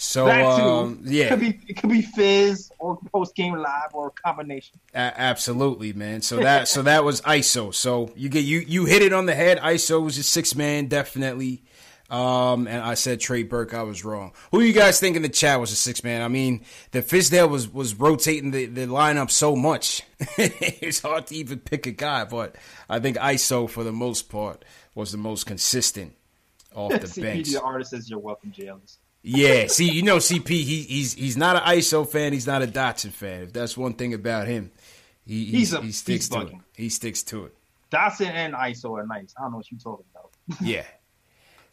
So um, It yeah, could be it could be Fizz or post game live or a combination. a- absolutely, man. So that so that was ISO. So you get you you hit it on the head. ISO was a six man, definitely. Um, and I said Trey Burke. I was wrong. Who you guys think in the chat was a six man? I mean, the Fizdale was was rotating the, the lineup so much. it's hard to even pick a guy, but I think ISO for the most part was the most consistent off the CP, bench. the artist you're welcome, JLS. Yeah, see, you know, CP, he, he's he's not an ISO fan. He's not a Dotson fan. If that's one thing about him, he he, a- he sticks to it. He sticks to it. Dotson and ISO are nice. I don't know what you're talking about. Yeah.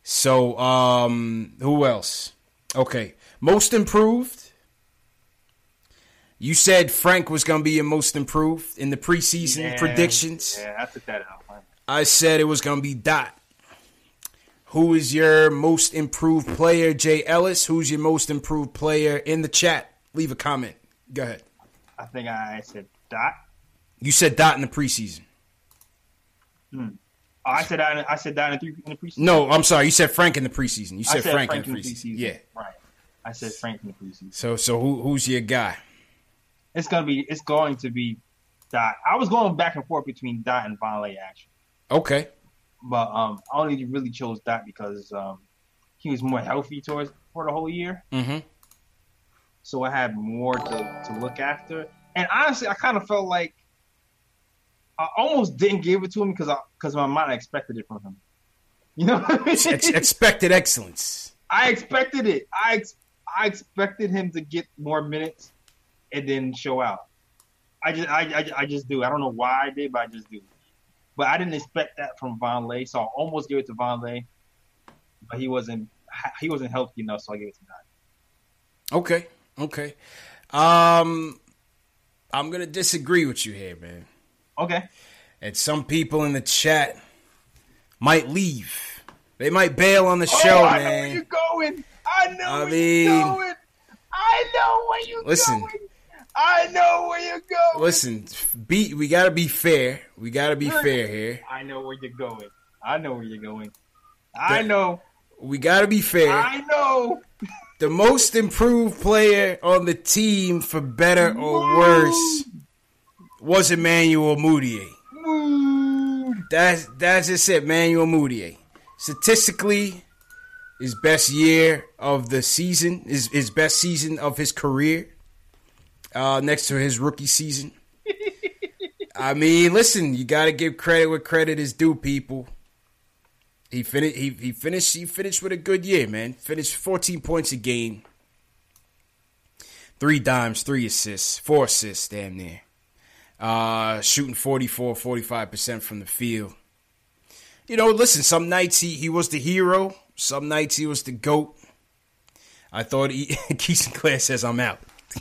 So, um, who else? Okay, most improved. You said Frank was going to be your most improved in the preseason Yeah, predictions. Yeah, I took that out. I said it was going to be Dot. Who is your most improved player, Jay Ellis? Who's your most improved player in the chat? Leave a comment. Go ahead. I think I said Dot. You said Dot in the preseason. Hmm. Oh, I said that. In, I said that in the, three, in the preseason. No, I'm sorry. You said Frank in the preseason. You I said, Frank, in the preseason. Yeah. Right. I said Frank in the preseason. So, so who, who's your guy? It's gonna be. It's going to be Dot. I was going back and forth between Dot and Vonleh actually, Okay. but um, I only really chose Dot because um, he was more healthy towards for the whole year, Mm-hmm. so I had more to to look after. And honestly, I kind of felt like I almost didn't give it to him because because my mind expected it from him. You know, what I mean? Ex- expected excellence. I expected it. I ex- I expected him to get more minutes and then show out. I just I, I, I just do. I don't know why I did, but I just do. But I didn't expect that from Vonleh, so I almost gave it to Vonleh, but he wasn't he wasn't healthy enough, so I gave it to Dot. Okay. Okay. Um, I'm gonna disagree with you here, man. Okay. And some people in the chat might leave. They might bail on the show, oh, I know man. where you're going. I know I where mean- you're going. I know where you're Listen. going. I know where you're going. Listen, be we gotta be fair. We gotta be fair here. I know where you're going. I know where you're going. I know we got to be fair. I know. The most improved player on the team, for better or worse, was Emmanuel Mudiay. That's that's just it, Emmanuel Mudiay. Statistically, his best year of the season, his his best season of his career, uh, next to his rookie season. I mean, listen, you got to give credit where credit is due, people. He finished. He, he finished. He finished with a good year, man. Finished 14 points a game, three dimes, three assists, four assists, damn near. Uh, shooting 44, 45 percent from the field. You know, listen. Some nights he he was the hero. Some nights he was the goat. I thought he, Keith Sinclair says I'm out.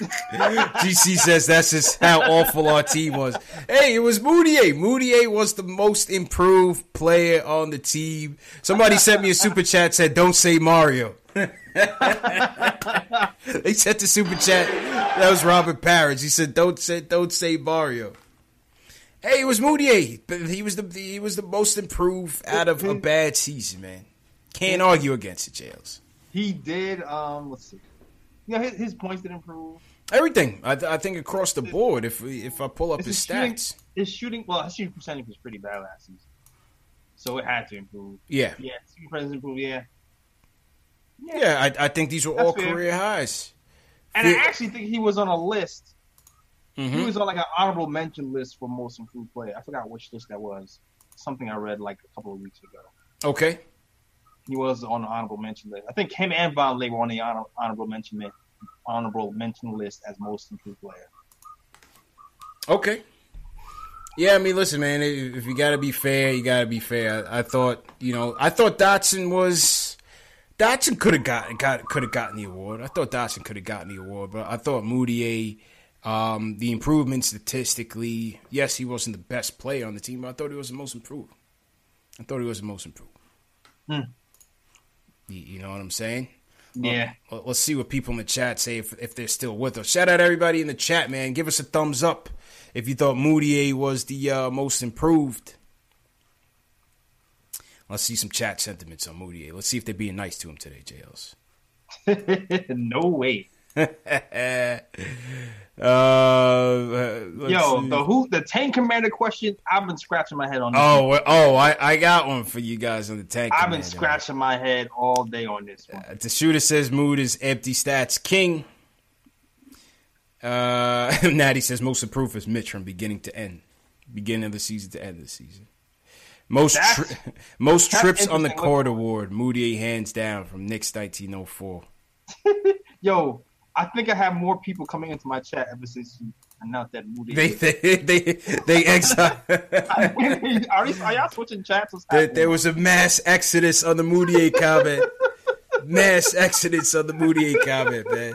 GC says that's just how awful our team was. Hey, it was Mudiay. Mudiay was the most improved player on the team. Somebody sent me a super chat said, "Don't say Mario." they sent the super chat. That was Robert Parrish. He said, "Don't say, don't say Mario." Hey, it was. But he was the he was the most improved out of a bad season, man. Can't argue against it, Jails. He did. Um, let's see. Yeah, his, his points did improve. Everything. I, I think across the board. If we, if I pull up His his shooting- stats, His shooting, well, his shooting percentage was pretty bad last season, so it had to improve. Yeah. yeah, shooting percentage improved. Yeah, yeah, I, I think these were That's all fair. career highs. and I actually think he was on a list. He Mhm. was on like an honorable mention list for most improved player. I forgot which list that was. Something I read like a couple of weeks ago. Okay. He was on the honorable mention list. I think him and Vonleh were on the honor, honorable mention honorable mention list as most improved player. Okay. Yeah, I mean, listen, man. If if you got to be fair, you got to be fair. I, I thought, you know, I thought Dotson was Dotson could have got got could have gotten the award. I thought Dotson could have gotten the award, but I thought Mudiay, um, the improvement statistically, yes, he wasn't the best player on the team, but I thought he was the most improved. I thought he was the most improved. Hmm. You, you know what I'm saying? Yeah. Well, let's see what people in the chat say if, if they're still with us. Shout out everybody in the chat, man. Give us a thumbs up if you thought Mudiay was the uh, most improved. Let's see some chat sentiments on Mudiay. Let's see if they're being nice to him today, JLs. no way. uh, uh, Yo, see. the who the tank commander question. I've been scratching my head on. This Oh, one. oh, I, I got one for you guys on the tank. I've been scratching my head all day on this one. The shooter says Mood is empty stats king. Uh, Natty says most improved is Mitch from beginning to end, beginning of the season to end of the season. Most tri- most trips on the court award. Moody hands down from Knicks 1904. Yo, I think I have more people coming into my chat ever since you announced that movie. They they they they exile. are, these, are y'all switching chats? There, there was a mass exodus on the Mudiay comment. mass exodus on the Mudiay comment, man.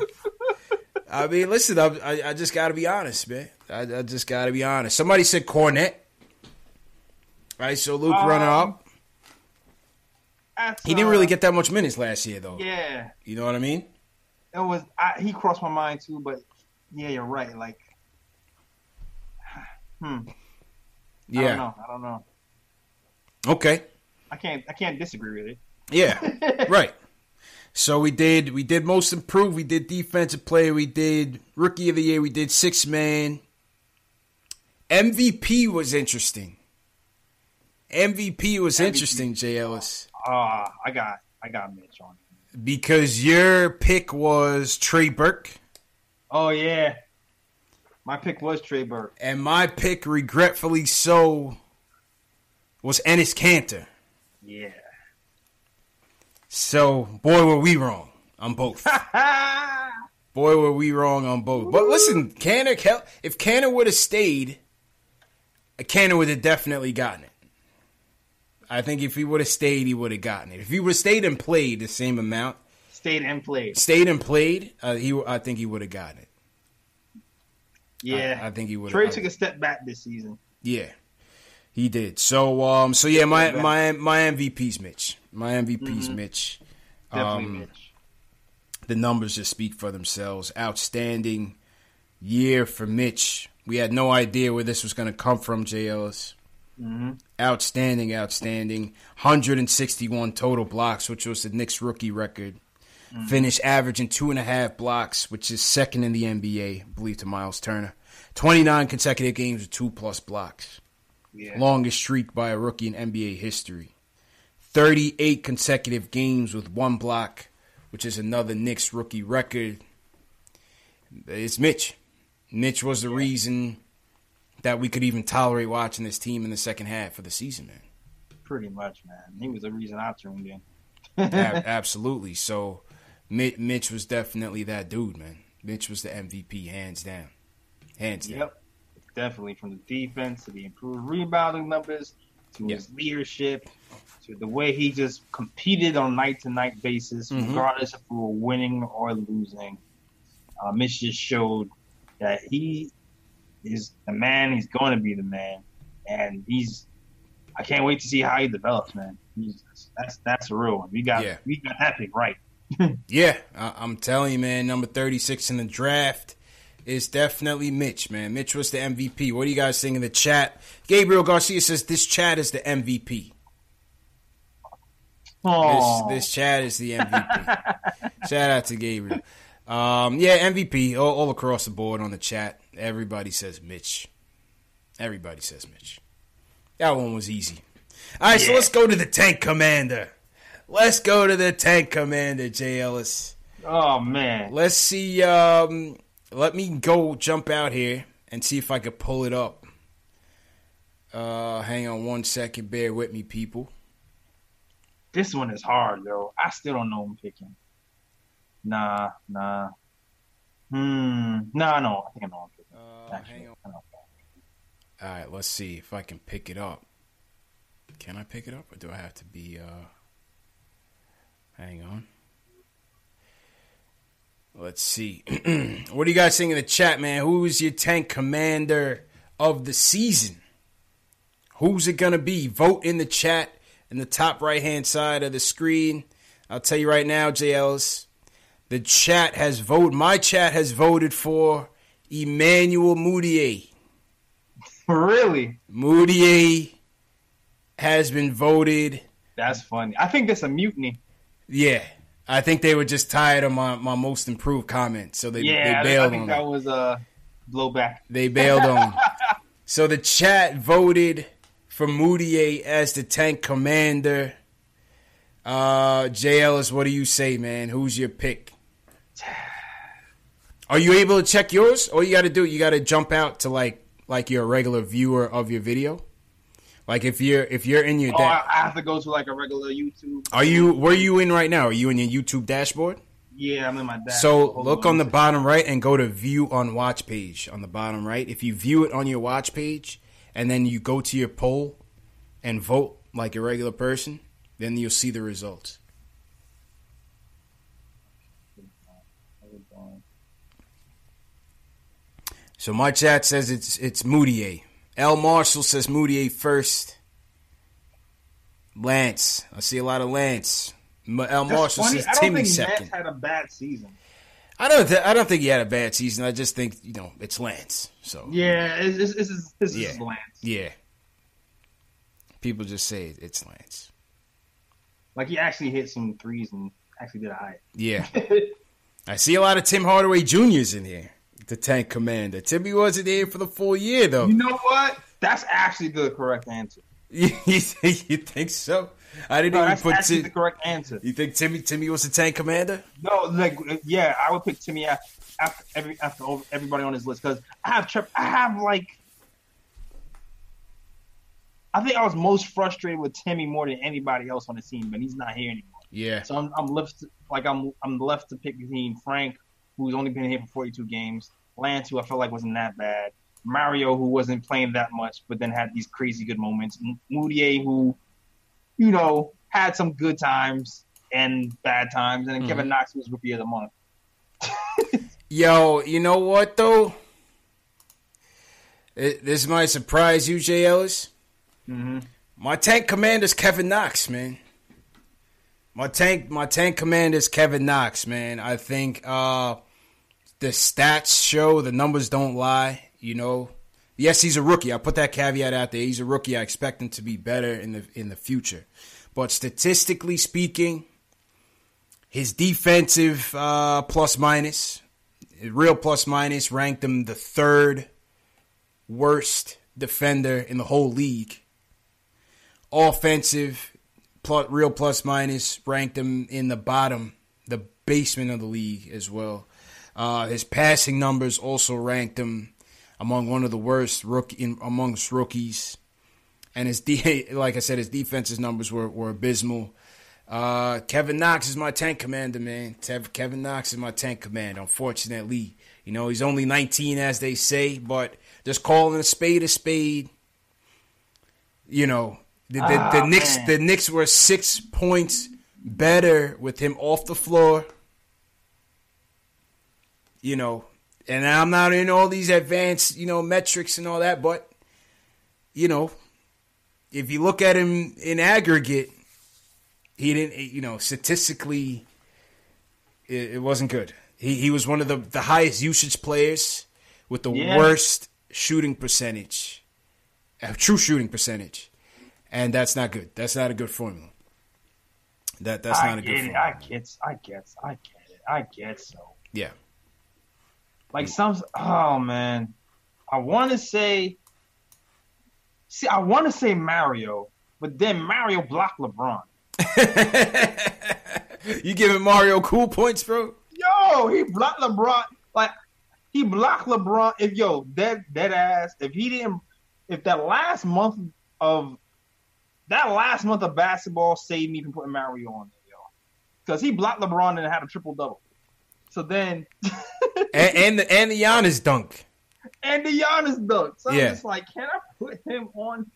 I mean, listen, I, I, I just got to be honest, man. I, I just got to be honest. Somebody said Kornet. All right, so Luke Um, running up. He didn't uh, really get that much minutes last year, though. Yeah, You know what I mean? it was. I, he crossed my mind too, but yeah, you're right. Like, hmm. Yeah, I don't know. I don't know. Okay. I can't. I can't disagree with it. Yeah. right. So we did we did most improved, we did defensive player, we did rookie of the year, we did six man. MVP was interesting. MVP was MVP. interesting, Jay Ellis. Ah, I got. I got Mitch on. Because your pick was Trey Burke. Oh yeah, my pick was Trey Burke. And my pick, regretfully so, was Enes Kanter. Yeah. So, boy, were we wrong on both. boy, were we wrong on both. But listen, Kanter, if Kanter would have stayed, Kanter would have definitely gotten it. I think if he would have stayed, he would have gotten it. If he would have stayed and played the same amount, Stayed and played. stayed and played, uh, he, I think he would have gotten it. Yeah. I, I think he would. Have. Trey took a step back this season. Yeah, he did. So, um, so yeah, my my my MVP's Mitch. My MVP's Mhm. Mitch. Definitely Um, Mitch. The numbers just speak for themselves. Outstanding year for Mitch. We had no idea where this was going to come from, Jay Ellis. hmm Outstanding, outstanding. 161 total blocks, which was the Knicks rookie record. Mm-hmm. Finished averaging two and a half blocks, which is second in the NBA, I believe, to Myles Turner. 29 consecutive games with two plus blocks. Yeah. Longest streak by a rookie in NBA history. 38 consecutive games with one block, which is another Knicks rookie record. It's Mitch. Mitch was the reason that we could even tolerate watching this team in the second half of the season, man. Pretty much, man. He was the reason I tuned in. Ab- absolutely. So, Mi- Mitch was definitely that dude, man. Mitch was the MVP, hands down, hands down. Yep. Definitely from the defense to the improved rebounding numbers to his leadership to the way he just competed on night to night basis, Mhm. regardless if we were winning or losing. Uh, Mitch just showed that he is the man. He's going to be the man, and he's. I can't wait to see how he develops, man. He's, that's that's a real one. We got Yeah. we got that pick right. Yeah, I- I'm telling you, man. Number 36 in the draft is definitely Mitch, man. Mitch was the MVP. What do you guys think in the chat? Gabriel Garcia says this chat is the MVP. This, this chat is the MVP. Shout out to Gabriel. Um, yeah, MVP all, all across the board on the chat. Everybody says Mitch. Everybody says Mitch. That one was easy. All right, so let's go to the tank commander. Let's go to the tank commander, Jay Ellis. Oh man. Let's see. Um, let me go jump out here and see if I could pull it up. Uh, hang on one second. Bear with me, people. This one is hard, though. I still don't know who I'm picking. Nah, nah. Hmm. Nah, no. I think I know Actually. All right, let's see if I can pick it up. Can I pick it up, or do I have to be? uh Hang on. Let's see. what do you guys think in the chat, man? Who's your tank commander of the season? Who's it gonna be? Vote in the chat in the top right hand side of the screen. I'll tell you right now, JLs. The chat has voted. My chat has voted for Emmanuel Mudiay. Really? Mudiay has been voted. That's funny. I think that's a mutiny. Yeah, I think they were just tired of my, my most improved comment, so they, yeah, they I, think- I bailed think on that it. was a blowback. They bailed on. So the chat voted for Mudiay as the tank commander. Uh, Jay Ellis, what do you say, man? Who's your pick? Are you able to check yours? All you got to do, you got to jump out to like like you're a regular viewer of your video. Like if you're if you're in your Oh, da- I, have to go to like a regular YouTube. Are you where are you in right now? Are you in your YouTube dashboard? Yeah, I'm in my dash. So Hold look on the bottom right and go to view on watch page on the bottom right. If you view it on your watch page and then you go to your poll and vote like a regular person, then you'll see the results. So my chat says it's it's Mudiay. L Marshall says Mudiay first. Lance, I see a lot of Lance. L Marshall funny. says I don't Timmy think second. Matt had a bad season. I don't. Th- I don't think he had a bad season. I just think you know it's Lance. So Yeah, this is this Yeah. is Lance. yeah, people just say it's Lance. Like he actually hit some threes and actually did a high. Yeah, I see a lot of Tim Hardaway Juniors in here. The tank commander. Timmy wasn't here for the full year though. You know what? That's actually the correct answer. you think so? I didn't No, even that's put. actually Tim- the correct answer. you think Timmy Timmy was the tank commander? No, like yeah, I would pick Timmy after, after every after everybody on his list because I have trip. I have like. I think I was most frustrated with Timmy more than anybody else on the team, but he's not here anymore. Yeah. So I'm, I'm left like I'm I'm left to pick between Frank, who's only been here for 42 games, Lance, who I felt like wasn't that bad, Mario, who wasn't playing that much, but then had these crazy good moments, M- Mudiay, who, you know, had some good times and bad times, and then Mhm. Kevin Knox was rookie of the month. Yo, you know what though? It, this might surprise you, Jay Ellis. Mm-hmm. My tank commander's Kevin Knox, man. My tank, my tank commander's Kevin Knox, man. I think uh, the stats show the numbers don't lie. You know, Yes, he's a rookie. I'll put that caveat out there. He's a rookie. I expect him to be better in the in the future. But statistically speaking, his defensive uh, plus minus, real plus minus, ranked him the third worst defender in the whole league. Offensive, plus, real plus minus, ranked him in the bottom, the basement of the league as well. Uh, his passing numbers also ranked him among one of the worst rookie in, amongst rookies. And his D, like I said, his defensive numbers were, were abysmal. Uh, Kevin Knox is my tank commander, man. Kevin Knox is my tank commander. Unfortunately, you know he's only 19, as they say, but just calling a spade a spade. You know the the, oh, the Knicks man. the Knicks were six points better with him off the floor. You know, and I'm not in all these advanced, you know, metrics and all that, but you know, if you look at him in aggregate, he didn't, you know, statistically, it, it wasn't good. He he was one of the the highest usage players with the yeah. worst shooting percentage, a true shooting percentage, and that's not good. That's not a good formula. That that's I not a good. It. I get, I get, I get it. I get so. Yeah. Like some, oh man, I want to say. See, I want to say Mario, but then Mario blocked LeBron. you giving Mario cool points, bro? Yo, he blocked LeBron. Like he blocked LeBron. If yo, dead dead ass. If he didn't, if that last month of that last month of basketball saved me from putting Mario on there, yo, because he blocked LeBron and had a triple double. So then, and, and the and the Giannis dunk, and the Giannis dunk. So yeah. I'm just like, can I put him on?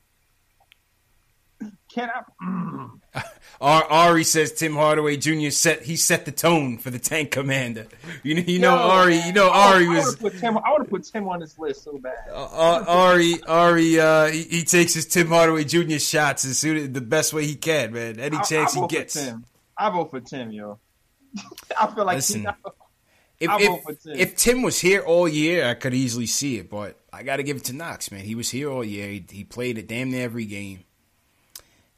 Can I? Mm. Ari says Tim Hardaway Jr. set he set the tone for the tank commander. You know, you know Yo, Ari. You know Ari I, was. I Tim, I would have put Tim on this list so bad. Uh, uh Ari, Ari, uh, he, he, takes his Tim Hardaway Jr. shots as soon the best way he can, man. Any chance I, he gets. I vote for Tim, yo. I feel like Listen, if, if, Tim. if Tim was here all year, I could easily see it, but I got to give it to Knox, man. He was here all year. He, he played it damn near every game.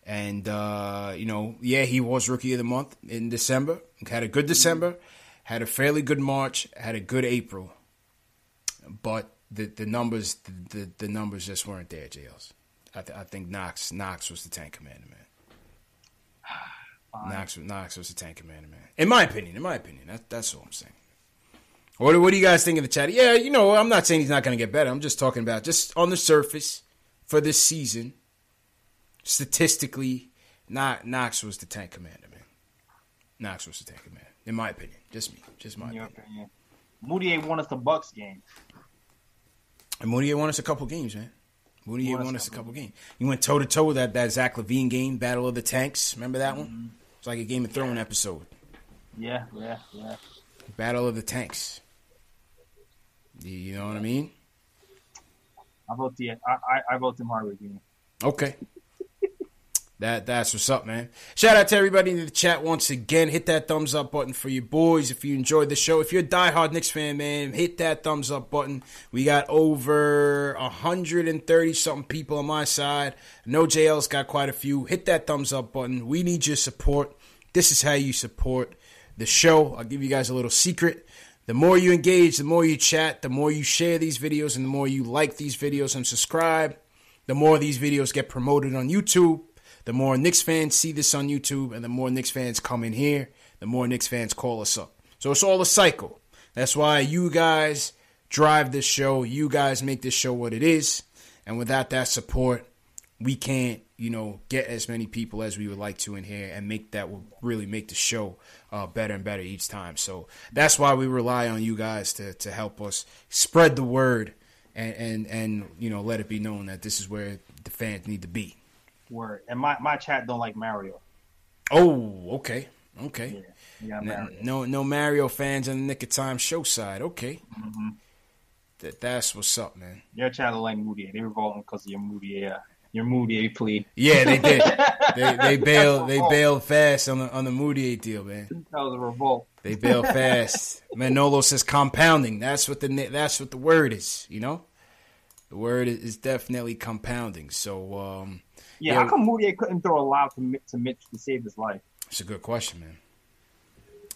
And, uh, you know, yeah, he was rookie of the month in December. Had a good December, had a fairly good March, had a good April. But the, the numbers the, the, the numbers just weren't there, Jails. I, th- I think Knox Knox was the tank commander, man. Knox, Knox was the tank commander, man. In my opinion, in my opinion, that, that's all I'm saying. What, what do you guys think of the chat? Yeah, you know, I'm not saying he's not going to get better. I'm just talking about just on the surface for this season statistically, not Knox was the tank commander, man. Knox was the tank commander, in my opinion. Just me, just my opinion. opinion. Mudiay won us the Bucks game. And Mudiay won us a couple games, man. Mudiay won, won us a couple games. He went toe to toe with that that Zach LaVine game, Battle of the Tanks. Remember that one? Mm-hmm. It's like a Game of Thrones episode. Yeah, yeah, yeah. Battle of the Tanks. You know what I mean? I vote the I, I, I vote Tim Hardaway Jr. Okay. That that's what's up, man. Shout out to everybody in the chat once again. Hit that thumbs up button for your boys if you enjoyed the show. If you're a diehard Knicks fan, man, hit that thumbs up button. We got over 130 something people on my side. No JL's got quite a few. Hit that thumbs up button. We need your support. This is how you support the show. I'll give you guys a little secret. The more you engage, the more you chat, the more you share these videos, and the more you like these videos and subscribe, the more these videos get promoted on YouTube the more Knicks fans see this on YouTube and the more Knicks fans come in here, the more Knicks fans call us up. So it's all a cycle. That's why you guys drive this show. You guys make this show what it is. And without that support, we can't, you know, get as many people as we would like to in here and make that will really make the show uh, better and better each time. So that's why we rely on you guys to, to help us spread the word and, and, and, you know, let it be known that this is where the fans need to be. Word. And my, my chat don't like Mario. Oh, okay. Okay. Yeah, no, no, no Mario fans on the Knick of Time show side. Okay. Mm-hmm. That that's what's up, man. Your chat don't like Moody. They revolting because of your Moody. Your Moody plea. Yeah, they did. they they bailed they bailed fast on the on the Moody deal, man. That was a revolt. They bailed fast. Manolo says compounding. That's what the that's what the word is. You know. The word is definitely compounding. So, um, yeah, how come Mudiay couldn't throw a lob to, to Mitch to save his life? It's a good question, man.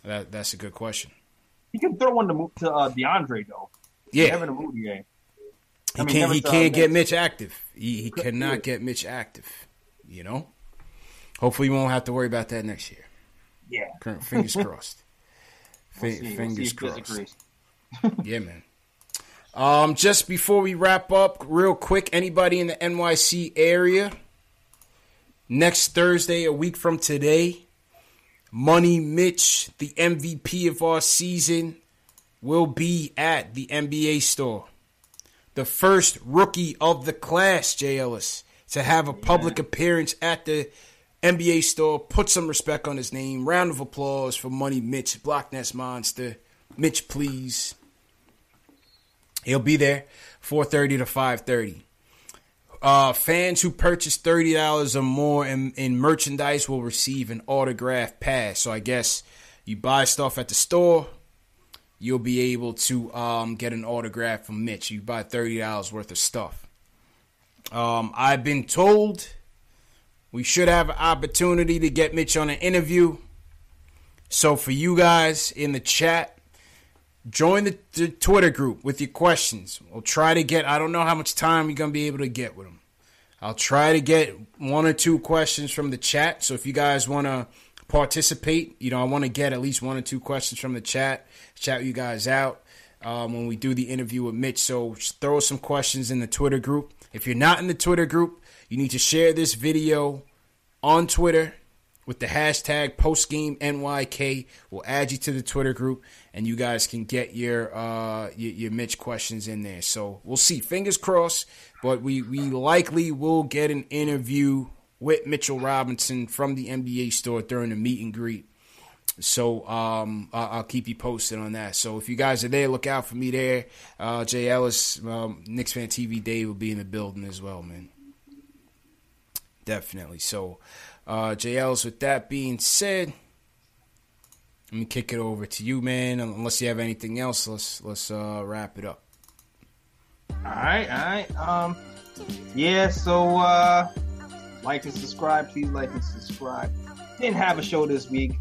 That that's a good question. He can throw one to, to uh, DeAndre though. Yeah, to Moutier. He I mean, can't. He can't get Mitch active. He, he cannot get Mitch active. You know. Hopefully, we won't have to worry about that next year. Yeah. Fingers crossed. we'll fingers we'll crossed. yeah, man. Um, just before we wrap up, real quick, anybody in the NYC area, next Thursday, a week from today, Money Mitch, the MVP of our season, will be at the NBA store. The first rookie of the class, Jay Ellis, to have a public appearance at the NBA store. Put some respect on his name. Round of applause for Money Mitch, Block Ness Monster. Mitch, please. He'll be there 4:30 to 5:30. Uh, fans who purchase thirty dollars or more in, in merchandise will receive an autograph pass. So I guess you buy stuff at the store, you'll be able to um, get an autograph from Mitch. You buy thirty dollars worth of stuff. Um, I've been told we should have an opportunity to get Mitch on an interview. So for you guys in the chat, Join the, the, Twitter group with your questions. We'll try to get, I don't know how much time you're to be able to get with them. I'll try to get one or two questions from the chat. So if you guys want to participate, you know, I want to get at least one or two questions from the chat, chat you guys out um, when we do the interview with Mitch. So throw some questions in the Twitter group. If you're not in the Twitter group, you need to share this video on Twitter with the hashtag postgameNYK. We'll add you to the Twitter group, and you guys can get your uh, your, your Mitch questions in there. So we'll see. Fingers crossed, but we we likely will get an interview with Mitchell Robinson from the NBA store during the meet and greet. So um, I'll keep you posted on that. So if you guys are there, look out for me there. Uh, Jay Ellis, um, Knicks fan TV Day will be in the building as well, man. Definitely. So uh, Ellis. with that being said, let me kick it over to you, man. Unless you have anything else, let's let's uh, wrap it up. All right, all right. Um, yeah. So, uh, like and subscribe. Please like and subscribe. Didn't have a show this week.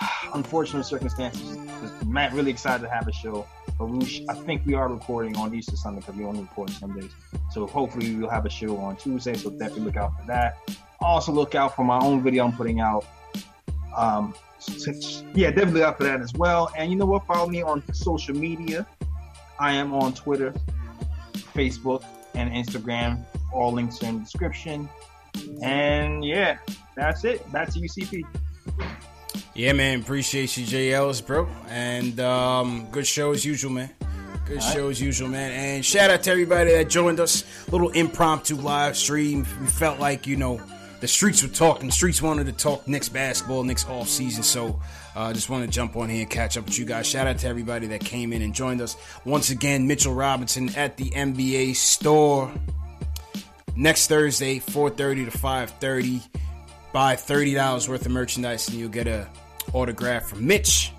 Unfortunate circumstances. Matt really excited to have a show, but we sh- I think we are recording on Easter Sunday because we only record Sundays. So hopefully we'll have a show on Tuesday. So definitely look out for that also look out for my own video I'm putting out. Um, yeah, definitely out for that as well. And you know what? Follow me on social media. I am on Twitter, Facebook, and Instagram. All links are in the description. And yeah, that's it. Back to UCP. Yeah, man. Appreciate you, Ellis, bro. And um, good show as usual, man. Good show as usual, man. And shout out to everybody that joined us. Little impromptu live stream. We felt like, you know, the streets were talking. The streets wanted to talk Knicks basketball, Knicks off season. So I uh, just want to jump on here and catch up with you guys. Shout out to everybody that came in and joined us. Once again, Mitchell Robinson at the NBA store next Thursday, 4:30 to 5:30. Buy $30 worth of merchandise and you'll get a autograph from Mitch.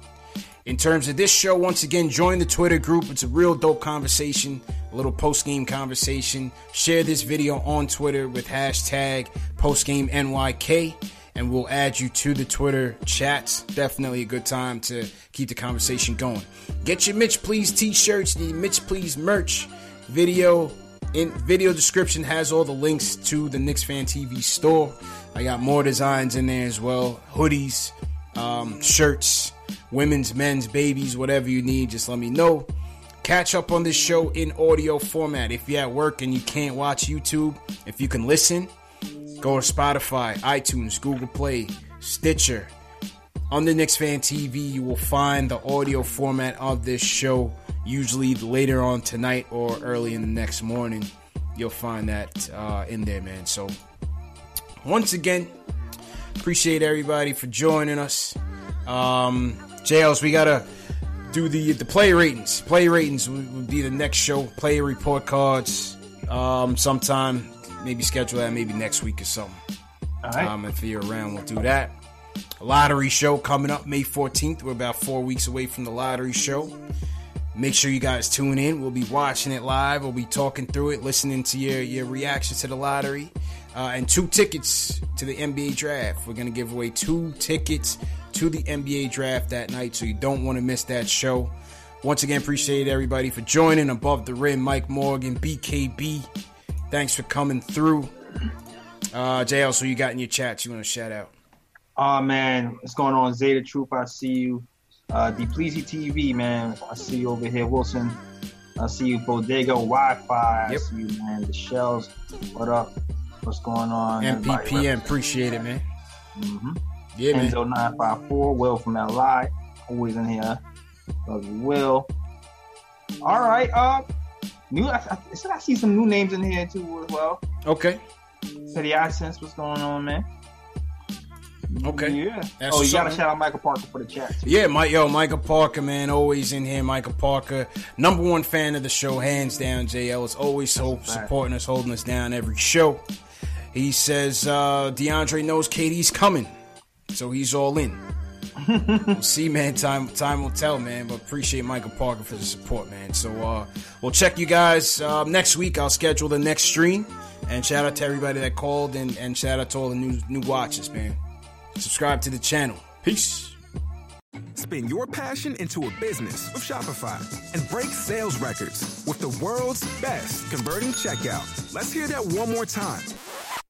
In terms of this show, once again, join the Twitter group. It's a real dope conversation, a little post game conversation. Share this video on Twitter with hashtag postgamenyk, and we'll add you to the Twitter chats. Definitely a good time to keep the conversation going. Get your Mitch Please t-shirts, the Mitch Please merch video in video description has all the links to the Knicks Fan TV store. I got more designs in there as well, hoodies, um, shirts women's, men's, babies, whatever you need, just let me know. Catch up on this show in audio format. If you're at work and you can't watch YouTube, if you can listen, go to Spotify, iTunes, Google Play, Stitcher. On the Knicks Fan TV, you will find the audio format of this show, usually later on tonight or early in the next morning. You'll find that uh, in there, man. So, once again, appreciate everybody for joining us. Um, Jails, we gotta do the the play ratings. Play ratings would be the next show. Player report cards. Um, sometime maybe schedule that maybe next week or something. All right. Um, if you're around, we'll do that. A lottery show coming up May 14th. We're about four weeks away from the lottery show. Make sure you guys tune in. We'll be watching it live. We'll be talking through it, listening to your your reactions to the lottery, uh, and two tickets to the NBA draft. We're gonna give away two tickets to the NBA draft that night, so you don't want to miss that show. Once again, appreciate everybody for joining. Above the rim, Mike Morgan, BKB. Thanks for coming through. Uh, JL, so you got in your chat you want to shout out? Oh man, what's going on? Zeta Troop, I see you. Uh Depleasy TV, man. I see you over here, Wilson. I see you, Bodega Wi-Fi. I see you, man. The shells. What up? What's going on? MPPM, appreciate it, man. Mm-hmm. Yeah, man. Nine five four. Will from LI, always in here. Love you, Will. All right. Uh, new. I, I, I see some new names in here too as well. Okay. City Accents, what's going on, man? Okay. Yeah. That's oh, you what's gotta shout out Michael Parker for the chat. Yeah, Mike, yo, Michael Parker, man, always in here. Michael Parker, number one fan of the show, hands down. JL is always so supporting us, holding us down every show. He says uh, DeAndre knows KD's coming, so he's all in. we'll see, man. Time time will tell, man. But appreciate Michael Parker for the support, man. So uh, we'll check you guys uh, next week. I'll schedule the next stream. And shout out to everybody that called, and, and shout out to all the new new watchers, man. Subscribe to the channel. Peace. Spin your passion into a business with Shopify and break sales records with the world's best converting checkout. Let's hear that one more time.